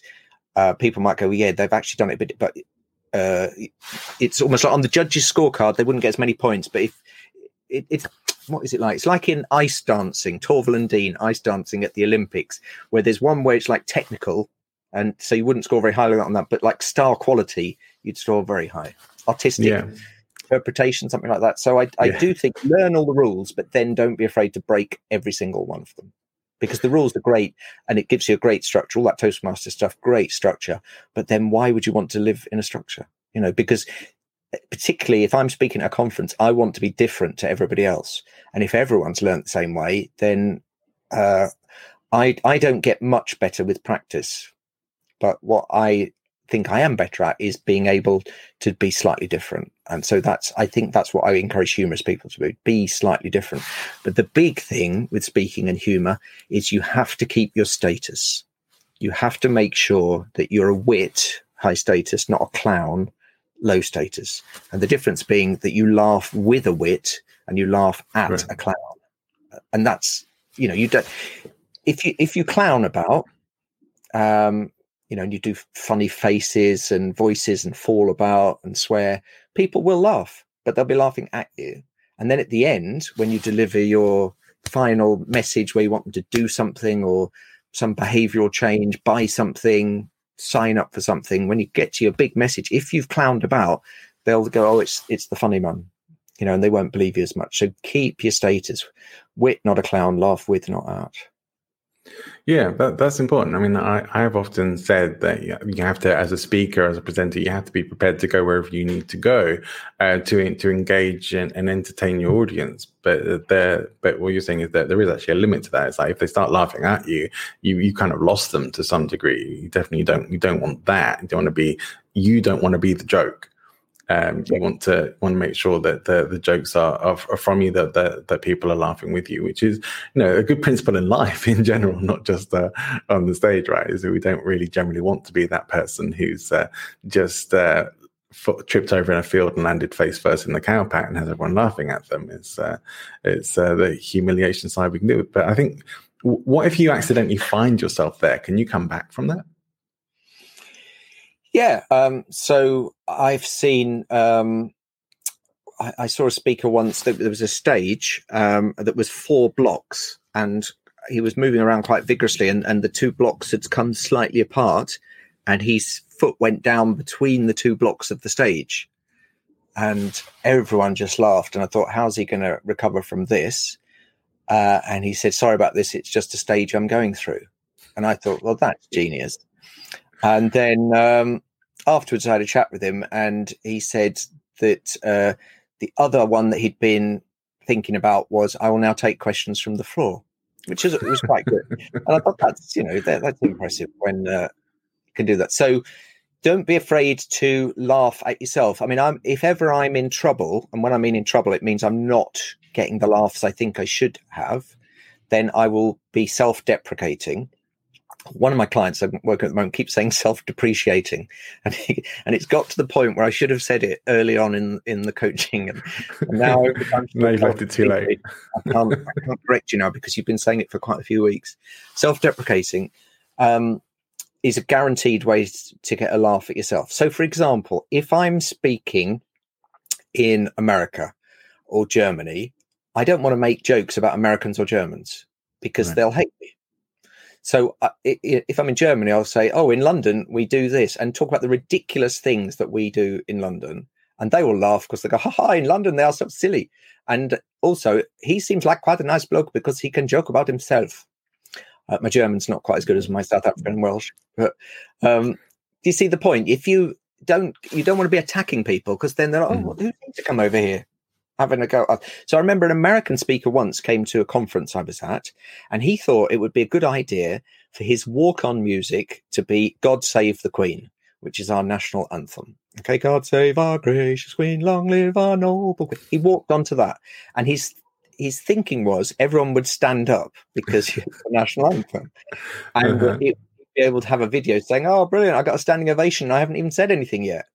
uh, people might go, well, "Yeah, they've actually done it," but but uh, it's almost like on the judges' scorecard, they wouldn't get as many points. But if it, it's what is it like? It's like in ice dancing, Dean ice dancing at the Olympics, where there's one where it's like technical, and so you wouldn't score very highly on that, but like star quality, you'd score very high. Artistic yeah. interpretation, something like that. So I, I yeah. do think learn all the rules, but then don't be afraid to break every single one of them. Because the rules are great and it gives you a great structure, all that Toastmaster stuff, great structure. But then why would you want to live in a structure? You know, because particularly if I'm speaking at a conference, I want to be different to everybody else. And if everyone's learned the same way, then uh, I I don't get much better with practice. But what I think I am better at is being able to be slightly different. And so that's I think that's what I encourage humorous people to do, be slightly different. But the big thing with speaking and humor is you have to keep your status. You have to make sure that you're a wit, high status, not a clown, low status. And the difference being that you laugh with a wit and you laugh at right. a clown. And that's, you know, you don't, if you, if you clown about, um, you know, and you do funny faces and voices and fall about and swear, people will laugh, but they'll be laughing at you. And then at the end, when you deliver your final message where you want them to do something or some behavioral change, buy something, sign up for something, when you get to your big message, if you've clowned about, they'll go, "Oh, it's it's the funny one," you know, and they won't believe you as much. So keep your status. Wit, not a clown. Laugh with, not at. Yeah, that, that's important. I mean, I, I've often said that you have to, as a speaker, as a presenter, you have to be prepared to go wherever you need to go uh, to to engage and, and entertain your audience. But there, but what you're saying is that there is actually a limit to that. It's like if they start laughing at you, you you kind of lost them to some degree. You definitely don't you don't want that. You don't want to be you don't want to be the joke. Um, you want to want to make sure that the, the jokes are, are, are from you that, that, that people are laughing with you, which is you know a good principle in life in general, not just uh, on the stage, right? Is that we don't really generally want to be that person who's uh, just uh, tripped over in a field and landed face first in the cow pat and has everyone laughing at them. It's uh, it's uh, the humiliation side we can do. But I think, what if you accidentally find yourself there? Can you come back from that? Yeah. Um, so I've seen. Um, I, I, saw a speaker once. That there was a stage um, that was four blocks, and he was moving around quite vigorously, and, and the two blocks had come slightly apart, and his foot went down between the two blocks of the stage, and everyone just laughed. And I thought, how's he going to recover from this? Uh, and he said, "Sorry about this. It's just a stage I'm going through." And I thought, well, that's genius. And then um, afterwards, I had a chat with him, and he said that uh, the other one that he'd been thinking about was, "I will now take questions from the floor," which is was quite good. and I thought that's you know that, that's impressive when uh, you can do that. So don't be afraid to laugh at yourself. I mean, I'm if ever I'm in trouble, and when I mean in trouble, it means I'm not getting the laughs I think I should have. Then I will be self-deprecating one of my clients I'm working at the moment keeps saying self-depreciating, and he, and it's got to the point where I should have said it early on in in the coaching, and, and now <laughs> now you've left it too late. I can't, I can't correct you now because you've been saying it for quite a few weeks. Self-deprecating um, is a guaranteed way to get a laugh at yourself. So, for example, if I'm speaking in America or Germany, I don't want to make jokes about Americans or Germans because right. they'll hate me so uh, if I'm in Germany, I'll say, "Oh, in London we do this," and talk about the ridiculous things that we do in London, and they will laugh because they go, "Ha ha!" In London, they are so silly. And also, he seems like quite a nice bloke because he can joke about himself. Uh, my German's not quite as good as my South African Welsh, but um, do you see the point? If you don't, you don't want to be attacking people because then they're, like, "Oh, mm. who needs to come over here?" Having a go. So I remember an American speaker once came to a conference I was at, and he thought it would be a good idea for his walk on music to be God Save the Queen, which is our national anthem. Okay, God save our gracious Queen, long live our noble Queen. He walked onto that, and his his thinking was everyone would stand up because it's the national anthem, <laughs> and uh-huh. he'd be able to have a video saying, "Oh, brilliant! I got a standing ovation. I haven't even said anything yet."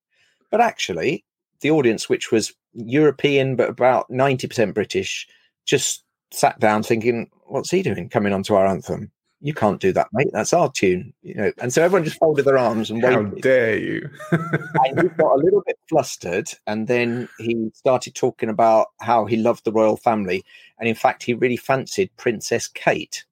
But actually, the audience, which was European but about 90% British, just sat down thinking, what's he doing coming onto our anthem? You can't do that, mate. That's our tune, you know. And so everyone just folded their arms and waited. How dare you? <laughs> and he got a little bit flustered, and then he started talking about how he loved the royal family, and in fact, he really fancied Princess Kate.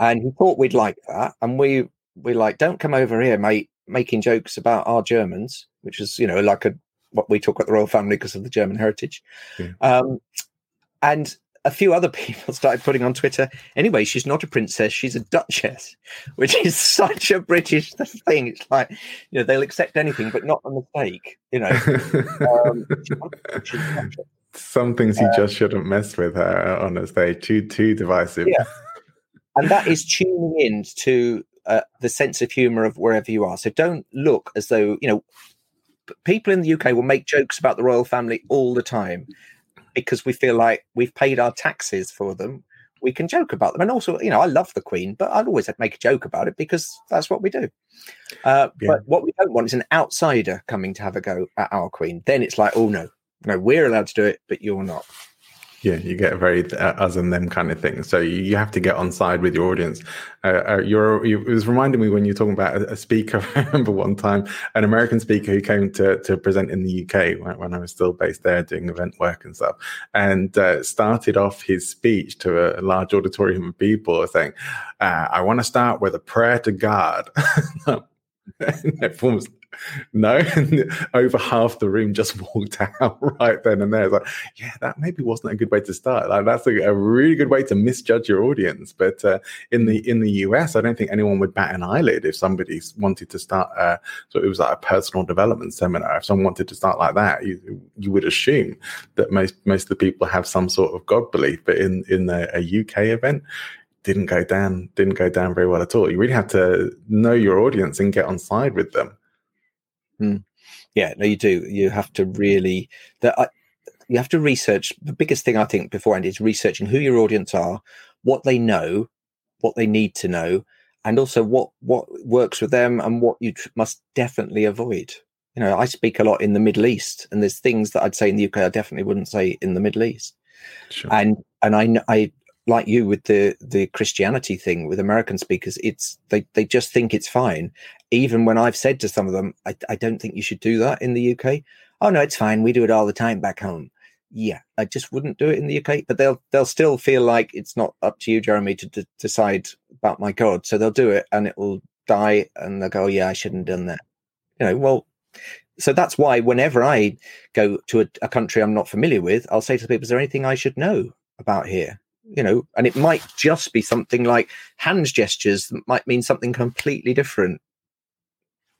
And he thought we'd like that, and we we like, don't come over here, mate, making jokes about our Germans, which is you know like a what we talk about the royal family because of the German heritage. Yeah. Um, and a few other <laughs> people started putting on Twitter, anyway, she's not a princess, she's a duchess, <laughs> which is such a British thing. It's like, you know, they'll accept anything, but not a mistake, you know. um, <laughs> Some things you uh, just shouldn't mess with her on a stage, too, too divisive. Yeah. And that is tuning in to uh, the sense of humor of wherever you are. So don't look as though, you know, people in the UK will make jokes about the royal family all the time because we feel like we've paid our taxes for them. We can joke about them, and also, you know, I love the Queen, but I'd always make a joke about it because that's what we do. Uh, yeah. But what we don't want is an outsider coming to have a go at our Queen. Then it's like, oh no, no, we're allowed to do it, but you're not. Yeah, you get a very uh, us and them kind of thing. So you, you have to get on side with your audience. Uh, uh, you're, you, it was reminding me when you're talking about a, a, speaker. <laughs> I remember one time an American speaker who came to, to present in the UK when, when I was still based there doing event work and stuff, and uh, started off his speech to a large auditorium of people saying, uh, "I want to start with a prayer to God." <laughs> everyone was no, over half the room just <laughs> walked out right then and there. It's like, yeah, that maybe wasn't a good way to start. Like that's a, a really good way to misjudge your audience. But uh, in the in the US, I don't think anyone would bat an eyelid if somebody wanted to start. Uh, so it was like a personal development seminar. If someone wanted to start like that, you you would assume that most most of the people have some sort of God belief. But in in a, a UK event, didn't go down didn't go down very well at all. You really have to know your audience and get on side with them. Mm. Yeah, no, you do. You have to really that uh, you have to research. The biggest thing I think beforehand is researching who your audience are, what they know, what they need to know, and also what what works with them and what you tr- must definitely avoid. You know, I speak a lot in the Middle East, and there's things that I'd say in the UK I definitely wouldn't say in the Middle East. Sure. And and I I like you with the the Christianity thing with American speakers, it's they they just think it's fine. Even when I've said to some of them, I, I don't think you should do that in the UK. Oh no, it's fine. We do it all the time back home. Yeah, I just wouldn't do it in the UK. But they'll they'll still feel like it's not up to you, Jeremy, to d- decide about my God. So they'll do it, and it will die, and they'll go, oh, "Yeah, I shouldn't have done that." You know, well, so that's why whenever I go to a, a country I'm not familiar with, I'll say to people, "Is there anything I should know about here?" you know, and it might just be something like hand gestures that might mean something completely different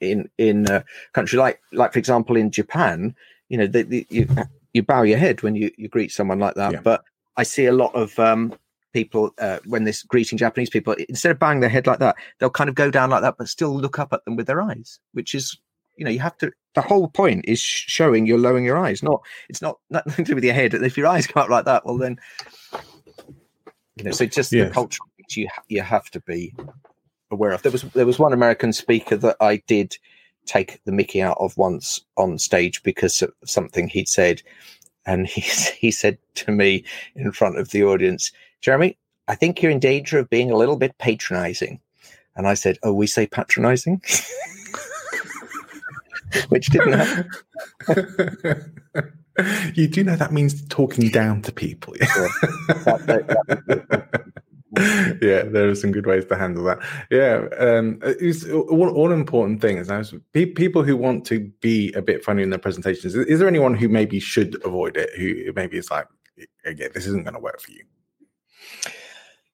in in a country like like for example in Japan, you know, the, the, you you bow your head when you you greet someone like that. Yeah. But I see a lot of um, people uh, when this greeting Japanese people instead of bowing their head like that, they'll kind of go down like that, but still look up at them with their eyes, which is you know you have to the whole point is showing you're lowering your eyes not it's not <laughs> nothing to do with your head if your eyes go up like that well then you know, so just yes. the cultural you you have to be aware of. There was there was one American speaker that I did take the Mickey out of once on stage because of something he'd said, and he <laughs> he said to me in front of the audience, Jeremy, I think you're in danger of being a little bit patronizing. And I said, Oh, we say patronizing? <laughs> Which didn't happen. <laughs> you do know that means talking down to people. yeah, <laughs> there are some good ways to handle that. Yeah, um, it's all, all important things. Now, people who want to be a bit funny in their presentations, is, is there anyone who maybe should avoid it? Who maybe is like, again, this isn't going to work for you.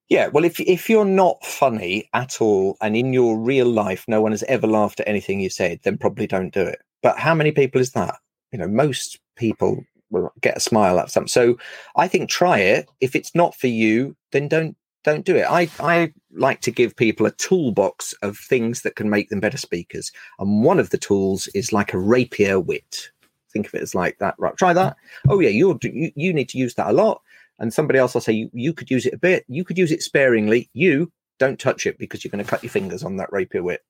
Yeah, well, if if you're not funny at all, and in your real life no one has ever laughed at anything you said, then probably don't do it. But how many people is that? You know, most people will get a smile at something. So I think try it. If it's not for you, then don't don't do it. I I like to give people a toolbox of things that can make them better speakers, and one of the tools is like a rapier wit. Think of it as like that. Right, try that. Oh yeah, you you you need to use that a lot. And somebody else will say you, you could use it a bit. You could use it sparingly. You don't touch it because you're going to cut your fingers on that rapier wit.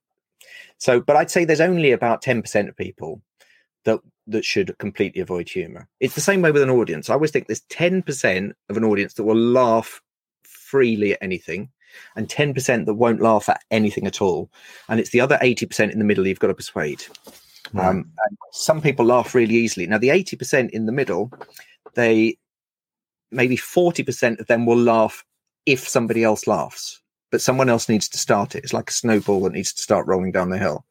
So, but I'd say there's only about ten percent of people that that should completely avoid humor. It's the same way with an audience. I always think there's 10% of an audience that will laugh freely at anything and 10% that won't laugh at anything at all. And it's the other 80% in the middle you've got to persuade. Right. Um, some people laugh really easily. Now, the 80% in the middle, they maybe 40% of them will laugh if somebody else laughs, but someone else needs to start it. It's like a snowball that needs to start rolling down the hill.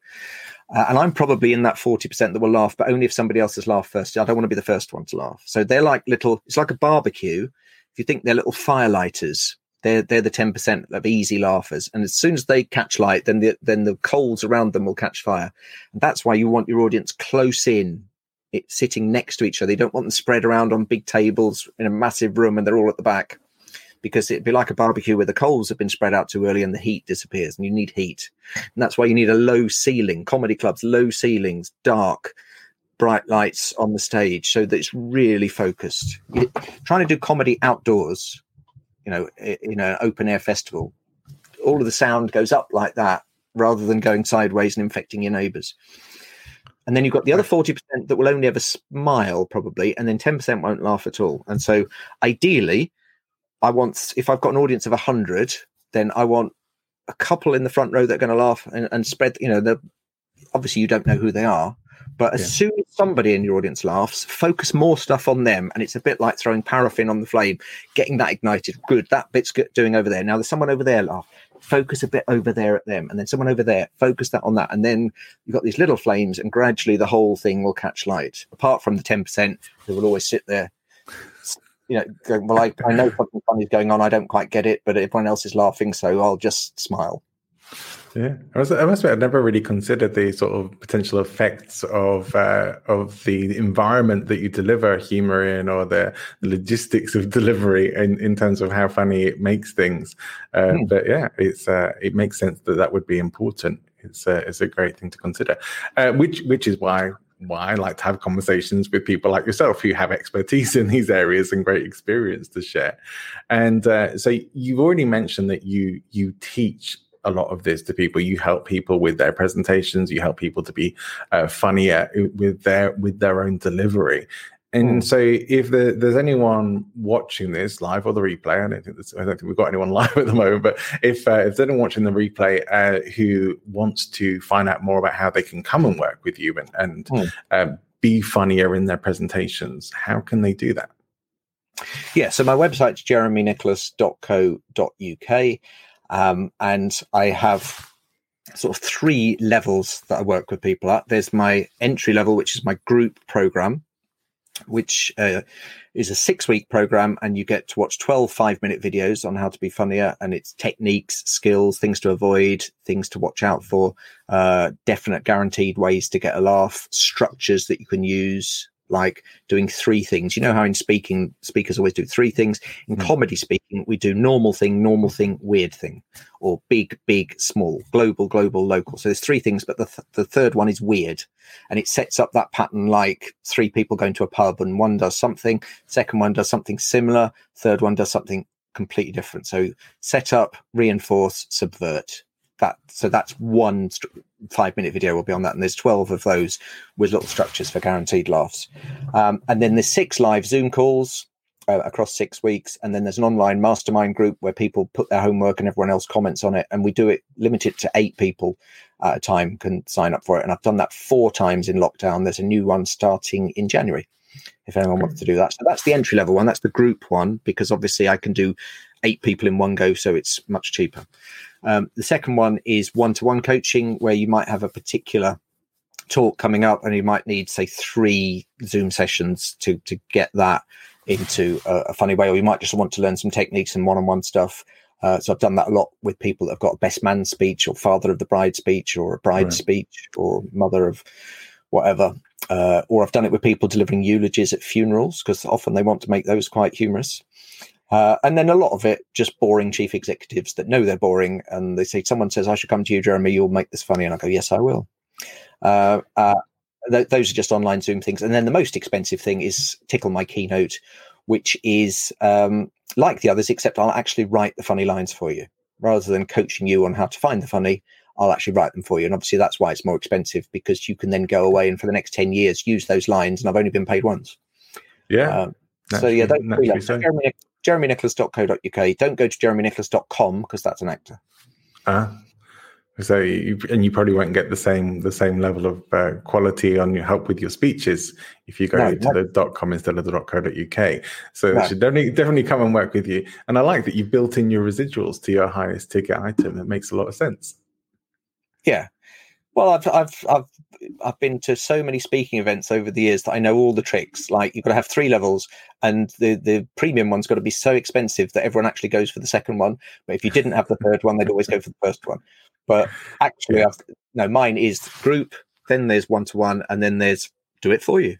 Uh, and I'm probably in that 40% that will laugh, but only if somebody else has laughed first. I don't want to be the first one to laugh. So they're like little, it's like a barbecue. If you think they're little firelighters, they're, they're the 10% of easy laughers. And as soon as they catch light, then the, then the coals around them will catch fire. And that's why you want your audience close in, it, sitting next to each other. You don't want them spread around on big tables in a massive room and they're all at the back because it'd be like a barbecue where the coals have been spread out too early and the heat disappears and you need heat. And that's why you need a low ceiling, comedy clubs, low ceilings, dark, bright lights on the stage so that it's really focused. Trying to do comedy outdoors, you know, in an open air festival, all of the sound goes up like that rather than going sideways and infecting your neighbors. And then you've got the other 40% that will only ever smile, probably, and then 10% won't laugh at all. And so, ideally, I want if I've got an audience of hundred, then I want a couple in the front row that are going to laugh and, and spread. You know, the obviously you don't know who they are, but as yeah. soon as somebody in your audience laughs, focus more stuff on them, and it's a bit like throwing paraffin on the flame, getting that ignited. Good, that bit's good, doing over there. Now there's someone over there laugh. Focus a bit over there at them, and then someone over there. Focus that on that, and then you've got these little flames, and gradually the whole thing will catch light. Apart from the ten percent who will always sit there you know, going, well, I, I know something funny is going on. I don't quite get it, but everyone else is laughing, so I'll just smile. Yeah, I, was, I must admit, I've never really considered the sort of potential effects of uh, of the environment that you deliver humor in, or the, logistics of <laughs> delivery in, in terms of how funny it makes things. Uh, hmm. But yeah, it's uh, it makes sense that that would be important. It's a, it's a great thing to consider, uh, which which is why why I like to have conversations with people like yourself who have expertise in these areas and great experience to share. And uh, so you've already mentioned that you you teach a lot of this to people. You help people with their presentations. You help people to be uh, funnier with their with their own delivery. And mm. so, if the, there's anyone watching this live or the replay, I don't think I don't think we've got anyone <laughs> live at the moment. But if uh, if there's anyone watching the replay uh, who wants to find out more about how they can come and work with you and and mm. um, be funnier in their presentations, how can they do that? Yeah, so my website's jeremynicholas.co.uk, um, and I have sort of three levels that I work with people at. There's my entry level, which is my group program, which uh, is a six week program and you get to watch 12 five minute videos on how to be funnier and it's techniques skills things to avoid things to watch out for uh, definite guaranteed ways to get a laugh structures that you can use like doing three things. You know how in speaking, speakers always do three things. In mm. comedy speaking, we do normal thing, normal thing, weird thing, or big, big, small, global, global, local. So there's three things, but the, th- the third one is weird. And it sets up that pattern like three people going to a pub and one does something, second one does something similar, third one does something completely different. So set up, reinforce, subvert that so that's one st- five minute video will be on that and there's 12 of those with little structures for guaranteed laughs. Um, and then there's six live zoom calls uh, across six weeks and then there's an online mastermind group where people put their homework and everyone else comments on it and we do it limited to eight people at a time can sign up for it. And i've done that four times in lockdown. There's a new one starting in january if anyone wants to do that. So that's the entry level one. That's the group one because obviously i can do eight people in one go so it's much cheaper um, the second one is one to one coaching, where you might have a particular talk coming up and you might need, say, three Zoom sessions to, to get that into a, a funny way, or you might just want to learn some techniques and one on one stuff. Uh, so I've done that a lot with people that have got a best man speech or father of the bride speech or a bride right. speech or mother of whatever. Uh, or I've done it with people delivering eulogies at funerals because often they want to make those quite humorous. Uh, and then a lot of it just boring chief executives that know they're boring and they say, someone says, I should come to you, Jeremy, you'll make this funny. And I go, yes, I will. Uh, uh, th- those are just online Zoom things. And then the most expensive thing is Tickle My Keynote, which is um, like the others, except I'll actually write the funny lines for you rather than coaching you on how to find the funny. I'll actually write them for you. And obviously, that's why it's more expensive because you can then go away and for the next 10 years use those lines. And I've only been paid once. Yeah. Um, so, yeah, don't, so. Jeremy, jeremynicholas.co.uk. Don't go to jeremynicholas.com because that's an actor. Uh, so you, and you probably won't get the same the same level of uh, quality on your help with your speeches if you go no, to no. the dot com instead of the dot co.uk. So no. should definitely definitely come and work with you. And I like that you've built in your residuals to your highest ticket item. It makes a lot of sense. Yeah. Well, I've I've I've I've been to so many speaking events over the years that I know all the tricks. Like you've got to have three levels, and the the premium one's got to be so expensive that everyone actually goes for the second one. But if you didn't have the third one, they'd always go for the first one. But actually, I've, no, mine is group. Then there's one to one, and then there's do it for you.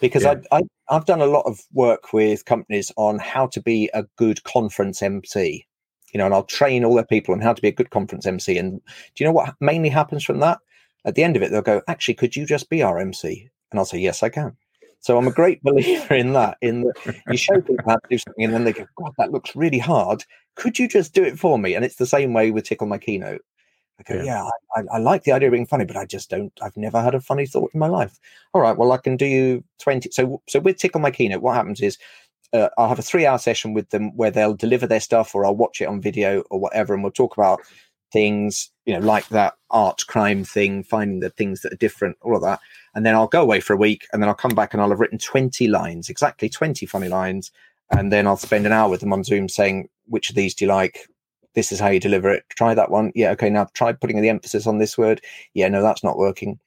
Because yeah. I, I I've done a lot of work with companies on how to be a good conference MC. You know, and I'll train all their people on how to be a good conference MC. And do you know what mainly happens from that? At the end of it, they'll go, "Actually, could you just be our MC?" And I'll say, "Yes, I can." So I'm a great <laughs> believer in that. In that you show people how to do something, and then they go, "God, that looks really hard. Could you just do it for me?" And it's the same way with Tickle My Keynote. I go, yeah, yeah I, I, like the idea of being funny, but I just don't. I've never had a funny thought in my life. All right, well, I can do you twenty. So, so with Tickle My Keynote, what happens is uh, I'll have a three-hour session with them where they'll deliver their stuff, or I'll watch it on video or whatever, and we'll talk about things, you know, like that art crime thing, finding the things that are different, all of that. And then I'll go away for a week and then I'll come back and I'll have written 20 lines, exactly 20 funny lines. And then I'll spend an hour with them on Zoom saying, which of these do you like? This is how you deliver it. Try that one. Yeah. Okay. Now try putting the emphasis on this word. Yeah. No, that's not working.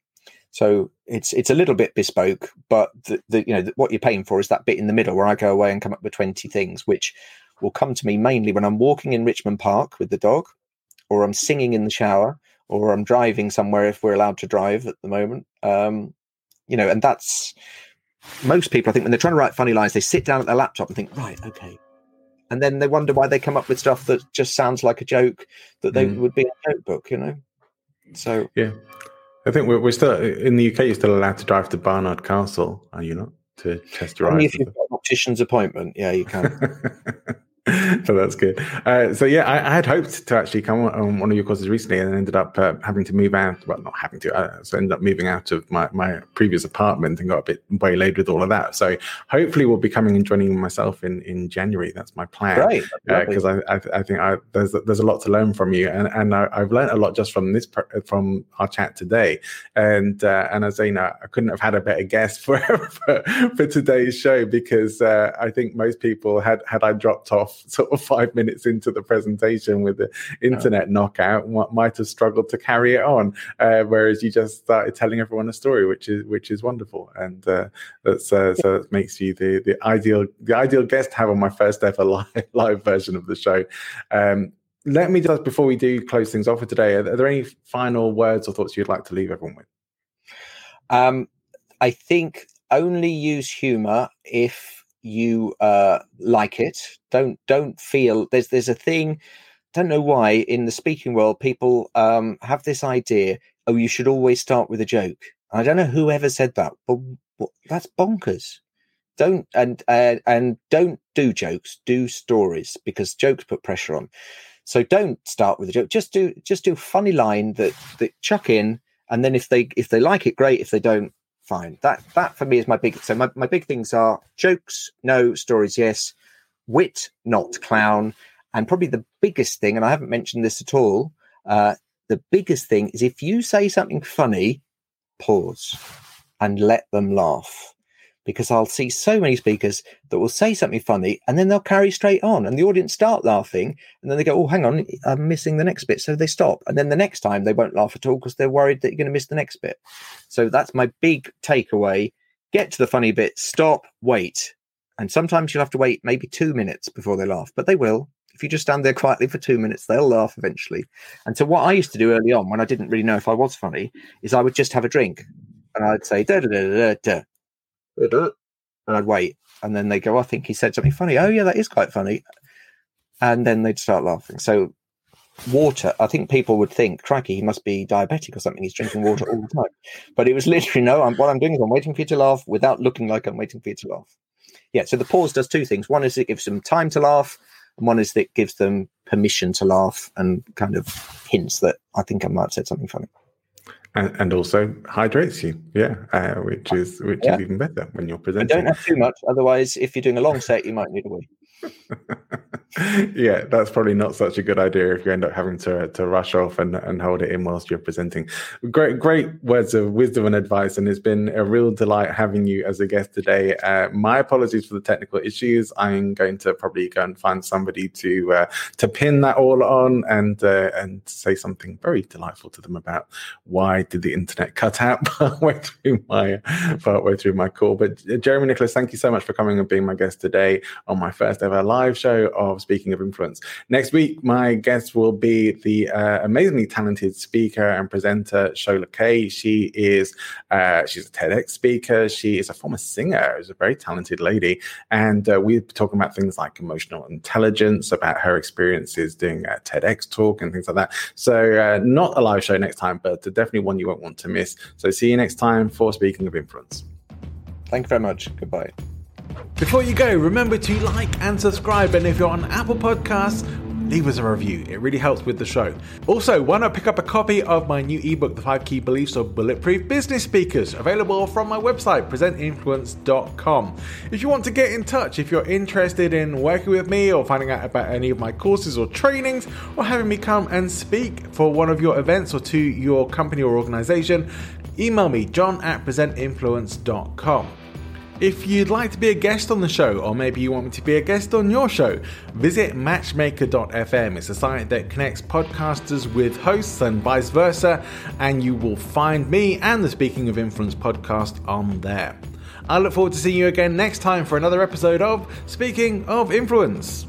So it's it's a little bit bespoke, but the, the you know the, what you're paying for is that bit in the middle where I go away and come up with 20 things, which will come to me mainly when I'm walking in Richmond Park with the dog or I'm singing in the shower, or I'm driving somewhere if we're allowed to drive at the moment. Um, you know, and that's most people. I think when they're trying to write funny lines, they sit down at their laptop and think, right, okay, and then they wonder why they come up with stuff that just sounds like a joke that they mm. would be a notebook. You know, so yeah. I think we're, we're still in the UK. You're still allowed to drive to Barnard Castle, are you not? To test your Only eyes. if you've got an optician's appointment, yeah, you can. <laughs> <laughs> so that's good. Uh, so yeah, I, I, had hoped to actually come on one of your courses recently, and ended up uh, having to move out. Well, not having to. Uh, so ended up moving out of my, my previous apartment and got a bit waylaid with all of that. So hopefully, we'll be coming and joining myself in, in January. That's my plan. Right. Because uh, I, I, I think I, there's there's a lot to learn from you, and and I, have learned a lot just from this from our chat today. And uh, and as I know, I couldn't have had a better guest <laughs> for for, for today's show because uh, I think most people had had I dropped off <laughs> sort of five minutes into the presentation with the internet knockout might have struggled to carry it on uh, whereas you just started telling everyone a story which is which is wonderful. And uh, that's uh, so that makes you the the ideal the ideal guest to have on my first ever <laughs> live, live version of the show. Um, let me just before we do close things off for today are, are there any final words or thoughts you'd like to leave everyone with? Um, i think only use humor if you uh, like it. Don't don't feel there's there's a thing. Don't know why in the speaking world people um, have this idea. Oh, you should always start with a joke. I don't know whoever said that, but, but that's bonkers. Don't and uh, and don't do jokes. Do stories because jokes put pressure on. So don't start with a joke. Just do just do a funny line that that chuck in, and then if they if they like it, great. If they don't, fine. That that for me is my big. So my, my big things are jokes, no stories, yes, wit, not clown, and probably the biggest thing. And I haven't mentioned this at all. Uh, the biggest thing is if you say something funny, pause and let them laugh because I'll see so many speakers that will say something funny and then they'll carry straight on and the audience start laughing and then they go, Oh, hang on, I'm missing the next bit. So they stop. And then the next time they won't laugh at all because they're worried that you're going to miss the next bit. So that's my big takeaway. Get to the funny bit, stop, wait. And sometimes you'll have to wait maybe two minutes before they laugh, but they will. If you just stand there quietly for two minutes, they'll laugh eventually. And so, what I used to do early on when I didn't really know if I was funny is I would just have a drink and I'd say, da da da da da and I'd wait. And then they go, oh, I think he said something funny. Oh, yeah, that is quite funny. And then they'd start laughing. So, water, I think people would think, crikey, he must be diabetic or something. He's drinking water all the time. But it was literally, no, I'm, what I'm doing is I'm waiting for you to laugh without looking like I'm waiting for you to laugh. Yeah, so the pause does two things. One is it gives them time to laugh, and one is that it gives them permission to laugh and kind of hints that I think I might have said something funny and, and also hydrates you. Yeah, uh, which is which yeah. is even better when you're presenting. don't have too much, otherwise, if you're doing a long set, you might need a wee. <laughs> yeah, that's probably not such a good idea if you end up having to to rush off and, and hold it in whilst you're presenting. Great, great words of wisdom and advice, and it's been a real delight having you as a guest today. Uh, my apologies for the technical issues. I'm going to probably go and find somebody to uh, to pin that all on and uh, and say something very delightful to them about why did the internet cut out <laughs> partway through my partway through my call. But uh, Jeremy Nicholas, thank you so much for coming and being my guest today on my first ever live show of Speaking of Influence. Next week, my guest will be the uh, amazingly talented speaker and presenter Shola Kaye. She is uh, she's a TEDx speaker. She is a former singer. She's a very talented lady, and uh, we're talking about things like emotional intelligence, about her experiences doing a TEDx talk and things like that. So, uh, not a live show next time, but definitely one you won't want to miss. So, see you next time for Speaking of Influence. Thank you very much. Goodbye. Before you go, remember to like and subscribe. And if you're on Apple Podcasts, leave us a review. It really helps with the show. Also, why not pick up a copy of my new ebook, The Five Key Beliefs of Bulletproof Business Speakers, available from my website, presentinfluence.com. If you want to get in touch, if you're interested in working with me or finding out about any of my courses or trainings, or having me come and speak for one of your events or to your company or organization, email me, john at presentinfluence.com. If you'd like to be a guest on the show, or maybe you want me to be a guest on your show, visit matchmaker.fm. It's a site that connects podcasters with hosts and vice versa, and you will find me and the Speaking of Influence podcast on there. I look forward to seeing you again next time for another episode of Speaking of Influence.